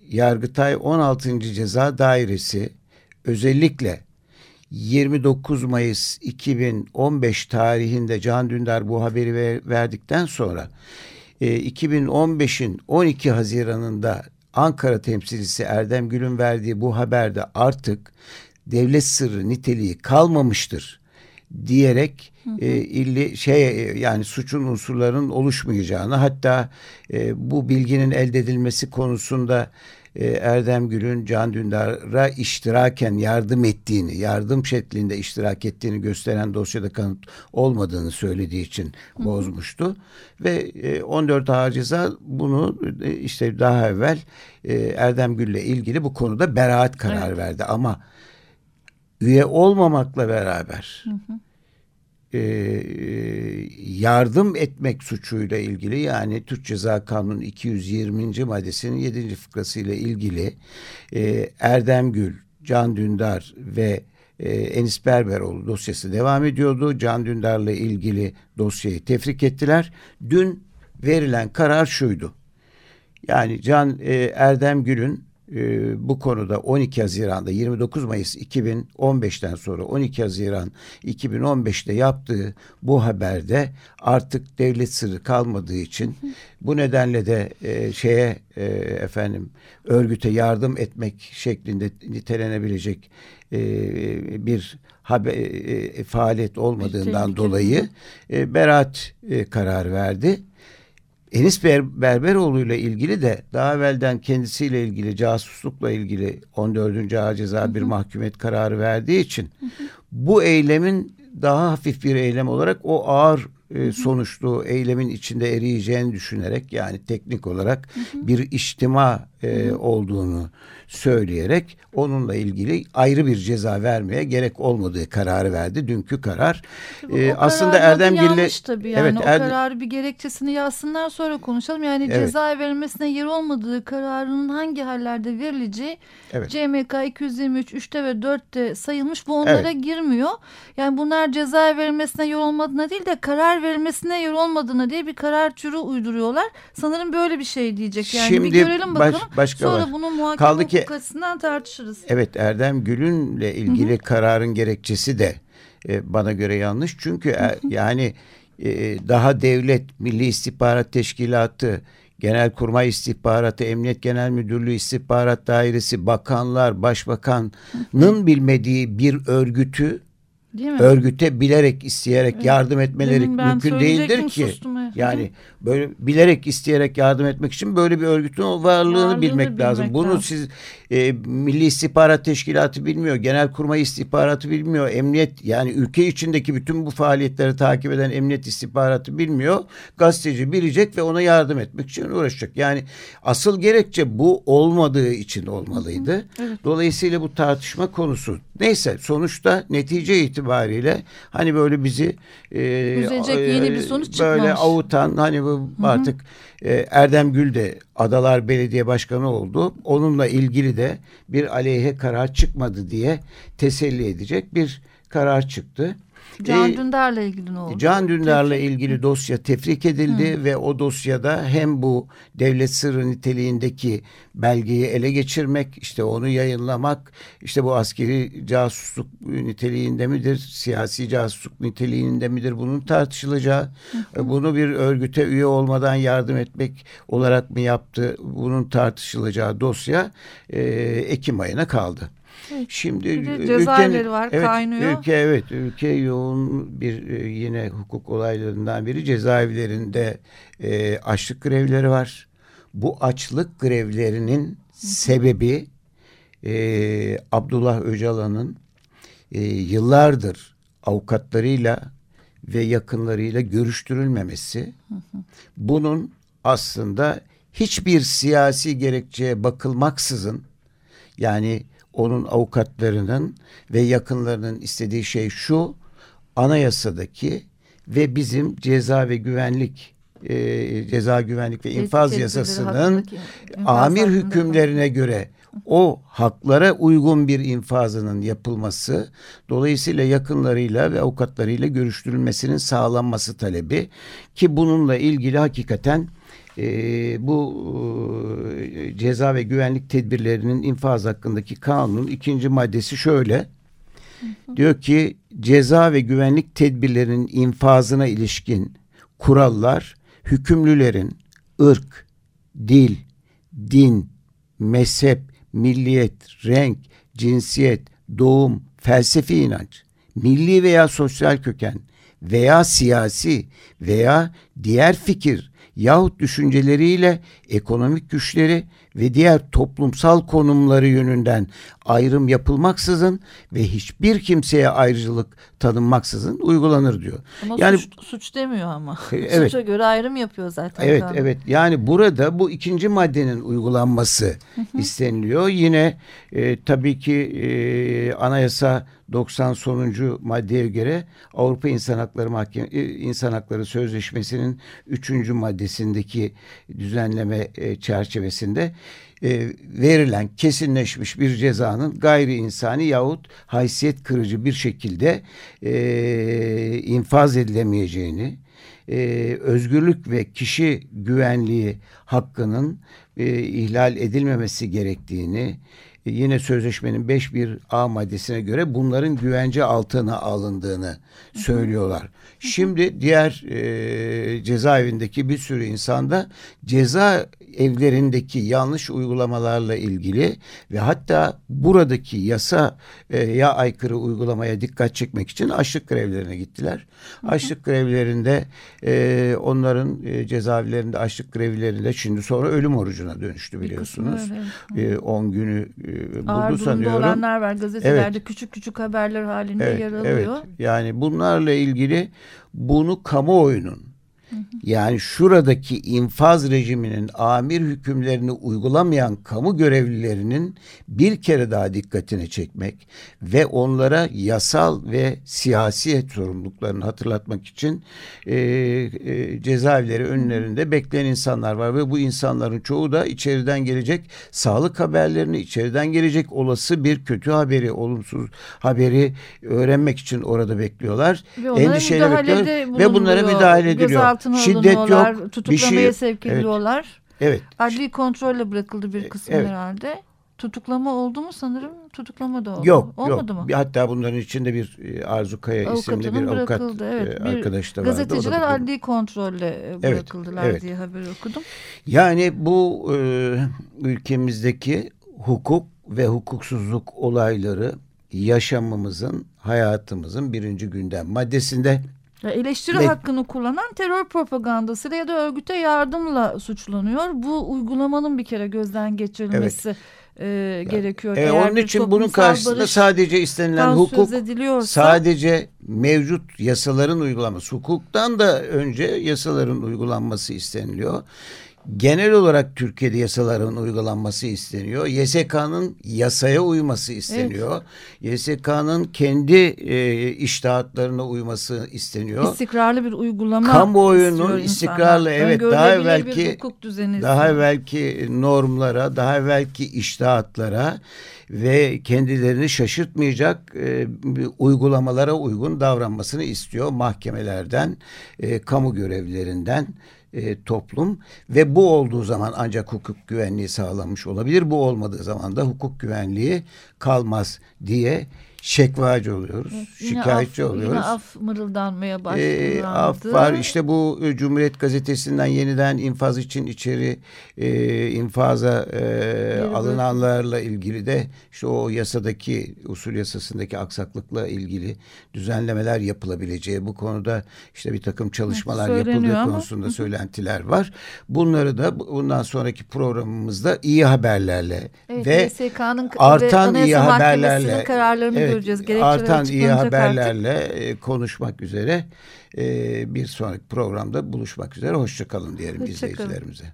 Speaker 2: Yargıtay 16. Ceza Dairesi özellikle 29 Mayıs 2015 tarihinde Can Dündar bu haberi verdikten sonra e, 2015'in 12 Haziran'ında Ankara temsilcisi Erdem Gül'ün verdiği bu haberde artık devlet sırrı niteliği kalmamıştır diyerek hı hı. E, illi şey e, yani suçun unsurlarının oluşmayacağını hatta e, bu bilginin elde edilmesi konusunda e, Erdem Gül'ün Can Dündar'a iştiraken yardım ettiğini, yardım şeklinde iştirak ettiğini gösteren dosyada kanıt olmadığını söylediği için bozmuştu. Ve 14 Ağır Ceza bunu e, işte daha evvel e, Erdem Gül'le ilgili bu konuda beraat kararı evet. verdi. Ama üye olmamakla beraber... Hı hı e, yardım etmek suçuyla ilgili yani Türk Ceza Kanunu 220. maddesinin 7. fıkrası ile ilgili e, Erdem Gül, Can Dündar ve e, Enis Berberoğlu dosyası devam ediyordu. Can Dündar'la ilgili dosyayı tefrik ettiler. Dün verilen karar şuydu. Yani Can e, Erdem Gül'ün e, bu konuda 12 Haziran'da 29 Mayıs 2015'ten sonra 12 Haziran 2015'te yaptığı bu haberde artık devlet sırrı kalmadığı için bu nedenle de e, şeye e, efendim örgüte yardım etmek şeklinde nitelenebilecek e, bir haber, e, e, faaliyet olmadığından dolayı e, beraat e, karar verdi. Enis Ber Berberoğlu ile ilgili de daha evvelden kendisiyle ilgili casuslukla ilgili 14. Ağır Ceza bir mahkumiyet kararı verdiği için bu eylemin daha hafif bir eylem olarak o ağır e, sonuçlu eylemin içinde eriyeceğini düşünerek yani teknik olarak bir içtima e, olduğunu söyleyerek onunla ilgili ayrı bir ceza vermeye gerek olmadığı kararı verdi. Dünkü karar.
Speaker 4: Ee, aslında Erdem yanlış tabii yani evet, o kararı bir gerekçesini yazsınlar sonra konuşalım. Yani evet. ceza verilmesine yer olmadığı kararının hangi hallerde verileceği evet. CMK 223 3'te ve 4'te sayılmış. Bu onlara evet. girmiyor. Yani bunlar ceza verilmesine yer olmadığına değil de karar verilmesine yer olmadığına diye bir karar türü uyduruyorlar. Sanırım böyle bir şey diyecek. Yani Şimdi bir görelim bakalım. Baş, başka sonra var. bunu muhakeme Kaldı ki, açısından tartışırız.
Speaker 2: Evet Erdem Gül'ünle ilgili hı hı. kararın gerekçesi de e, bana göre yanlış. Çünkü e, yani e, daha devlet, Milli İstihbarat Teşkilatı, Genelkurmay İstihbaratı, Emniyet Genel Müdürlüğü İstihbarat Dairesi, bakanlar, başbakanın bilmediği bir örgütü Değil mi? örgüte bilerek isteyerek evet. yardım etmeleri mümkün değildir ki. Yani böyle bilerek isteyerek yardım etmek için böyle bir örgütün varlığını, varlığını bilmek, bilmek lazım. Bunu lazım. siz e, Milli İstihbarat Teşkilatı bilmiyor, Genelkurmay İstihbaratı bilmiyor, emniyet yani ülke içindeki bütün bu faaliyetleri takip eden emniyet istihbaratı bilmiyor. Gazeteci bilecek ve ona yardım etmek için uğraşacak. Yani asıl gerekçe bu olmadığı için olmalıydı. Evet. Dolayısıyla bu tartışma konusu. Neyse sonuçta netice itibariyle hani böyle bizi
Speaker 4: e, yeni bir sonuç
Speaker 2: böyle avutan hani bu artık e, Erdem Gül de Adalar Belediye Başkanı oldu. Onunla ilgili de bir aleyhe karar çıkmadı diye teselli edecek bir karar çıktı.
Speaker 4: Can ee, Dündar'la ilgili ne oldu?
Speaker 2: Can Dündar'la ilgili dosya tefrik edildi Hı. ve o dosyada hem bu devlet sırrı niteliğindeki belgeyi ele geçirmek, işte onu yayınlamak, işte bu askeri casusluk niteliğinde midir, siyasi casusluk niteliğinde midir bunun tartışılacağı, Hı. bunu bir örgüte üye olmadan yardım etmek olarak mı yaptı, bunun tartışılacağı dosya e, Ekim ayına kaldı.
Speaker 4: Şimdi cezaevleri var
Speaker 2: evet,
Speaker 4: kaynıyor.
Speaker 2: Ülke evet ülke yoğun bir e, yine hukuk olaylarından biri cezaevlerinde e, açlık grevleri var. Bu açlık grevlerinin sebebi e, Abdullah Öcalan'ın e, yıllardır avukatlarıyla ve yakınlarıyla görüştürülmemesi. Bunun aslında hiçbir siyasi gerekçeye bakılmaksızın yani onun avukatlarının ve yakınlarının istediği şey şu anayasadaki ve bizim ceza ve güvenlik e, ceza güvenlik ve infaz yasasının amir hükümlerine göre o haklara uygun bir infazının yapılması dolayısıyla yakınlarıyla ve avukatlarıyla görüştürülmesinin sağlanması talebi ki bununla ilgili hakikaten e, bu e, ceza ve güvenlik tedbirlerinin infaz hakkındaki kanunun ikinci maddesi şöyle. Diyor ki ceza ve güvenlik tedbirlerinin infazına ilişkin kurallar hükümlülerin ırk, dil, din, mezhep, milliyet, renk, cinsiyet, doğum, felsefi inanç, milli veya sosyal köken veya siyasi veya diğer fikir yahut düşünceleriyle ekonomik güçleri ve diğer toplumsal konumları yönünden ayrım yapılmaksızın ve hiçbir kimseye ayrıcalık tanınmaksızın uygulanır diyor.
Speaker 4: Ama yani suç, suç demiyor ama. Evet. Suça göre ayrım yapıyor zaten.
Speaker 2: Evet, kanun. evet. Yani burada bu ikinci maddenin uygulanması isteniliyor. Yine e, tabii ki e, anayasa 90 sonuncu maddeye göre Avrupa İnsan Hakları Mahkeme e, İnsan Hakları Sözleşmesi'nin 3. maddesindeki düzenleme e, çerçevesinde e, verilen kesinleşmiş bir cezanın gayri insani yahut haysiyet kırıcı bir şekilde infaz edilemeyeceğini özgürlük ve kişi güvenliği hakkının ihlal edilmemesi gerektiğini yine sözleşmenin 5.1a maddesine göre bunların güvence altına alındığını söylüyorlar. Şimdi diğer e, cezaevindeki bir sürü insanda ceza evlerindeki yanlış uygulamalarla ilgili ve hatta buradaki yasa e, ya aykırı uygulamaya dikkat çekmek için açlık grevlerine gittiler. Açlık grevlerinde e, onların e, cezaevlerinde açlık grevlerinde şimdi sonra ölüm orucuna dönüştü biliyorsunuz. 10 e, günü e, buldu Ağır sanıyorum.
Speaker 4: olanlar var gazetelerde evet. küçük küçük haberler halinde evet, yer alıyor. Evet.
Speaker 2: Yani bunlarla ilgili bunu kamuoyunun yani şuradaki infaz rejiminin amir hükümlerini uygulamayan kamu görevlilerinin bir kere daha dikkatini çekmek ve onlara yasal ve siyasi sorumluluklarını hatırlatmak için e, e, cezaevleri önlerinde bekleyen insanlar var ve bu insanların çoğu da içeriden gelecek sağlık haberlerini, içeriden gelecek olası bir kötü haberi, olumsuz haberi öğrenmek için orada bekliyorlar.
Speaker 4: Ve Endişeyle bekliyorlar ve bunlara müdahale ediliyor şiddet yok. Tutuklamaya şey, sevk ediliyorlar.
Speaker 2: Evet.
Speaker 4: Adli kontrolle bırakıldı bir kısmı evet. herhalde. Tutuklama oldu mu sanırım? Tutuklama da oldu.
Speaker 2: Yok, Olmadı yok. mı? Hatta bunların içinde bir e, Arzu Kaya isimli bir avukat evet. E, arkadaş da vardı.
Speaker 4: Gazeteciler adli kontrolle e, bırakıldılar evet, evet. diye haber okudum.
Speaker 2: Yani bu e, ülkemizdeki hukuk ve hukuksuzluk olayları yaşamımızın, hayatımızın birinci gündem maddesinde
Speaker 4: Eleştiri Ve... hakkını kullanan terör propagandası ya da örgüte yardımla suçlanıyor. Bu uygulamanın bir kere gözden geçirilmesi evet. e, gerekiyor.
Speaker 2: E, Eğer onun için bunun karşısında sadece istenilen hukuk sadece mevcut yasaların uygulaması. Hukuktan da önce yasaların uygulanması isteniliyor genel olarak Türkiye'de yasaların uygulanması isteniyor. YSK'nın yasaya uyması isteniyor. Evet. YSK'nın kendi e, iştahatlarına uyması isteniyor.
Speaker 4: İstikrarlı bir uygulama
Speaker 2: Kamuoyunun istikrarlı insanlar. evet daha evvelki daha evvelki normlara, daha evvelki iştahatlara ve kendilerini şaşırtmayacak e, uygulamalara uygun davranmasını istiyor mahkemelerden, e, kamu görevlilerinden e, toplum ve bu olduğu zaman ancak hukuk güvenliği sağlanmış olabilir. Bu olmadığı zaman da hukuk güvenliği kalmaz diye şekvacı oluyoruz, evet, şikayetçi af, oluyoruz. Yine
Speaker 4: af mırıldanmaya başladı. E,
Speaker 2: af var. İşte bu e, Cumhuriyet Gazetesi'nden yeniden infaz için içeri e, infaza e, alınanlarla ilgili de işte o yasadaki usul yasasındaki aksaklıkla ilgili düzenlemeler yapılabileceği bu konuda işte bir takım çalışmalar evet, yapıldığı ama. konusunda söylentiler var. Bunları da bundan sonraki programımızda iyi haberlerle evet, ve artan iyi haberlerle
Speaker 4: kararlarını evet, göreceğiz.
Speaker 2: Artan iyi haberlerle artık. konuşmak üzere e, bir sonraki programda buluşmak üzere. Hoşçakalın diyelim Hoşça izleyicilerimize.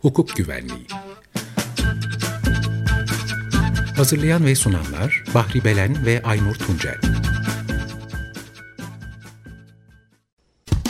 Speaker 1: Hukuk Güvenliği Hazırlayan ve sunanlar Bahri Belen ve Aynur Tuncel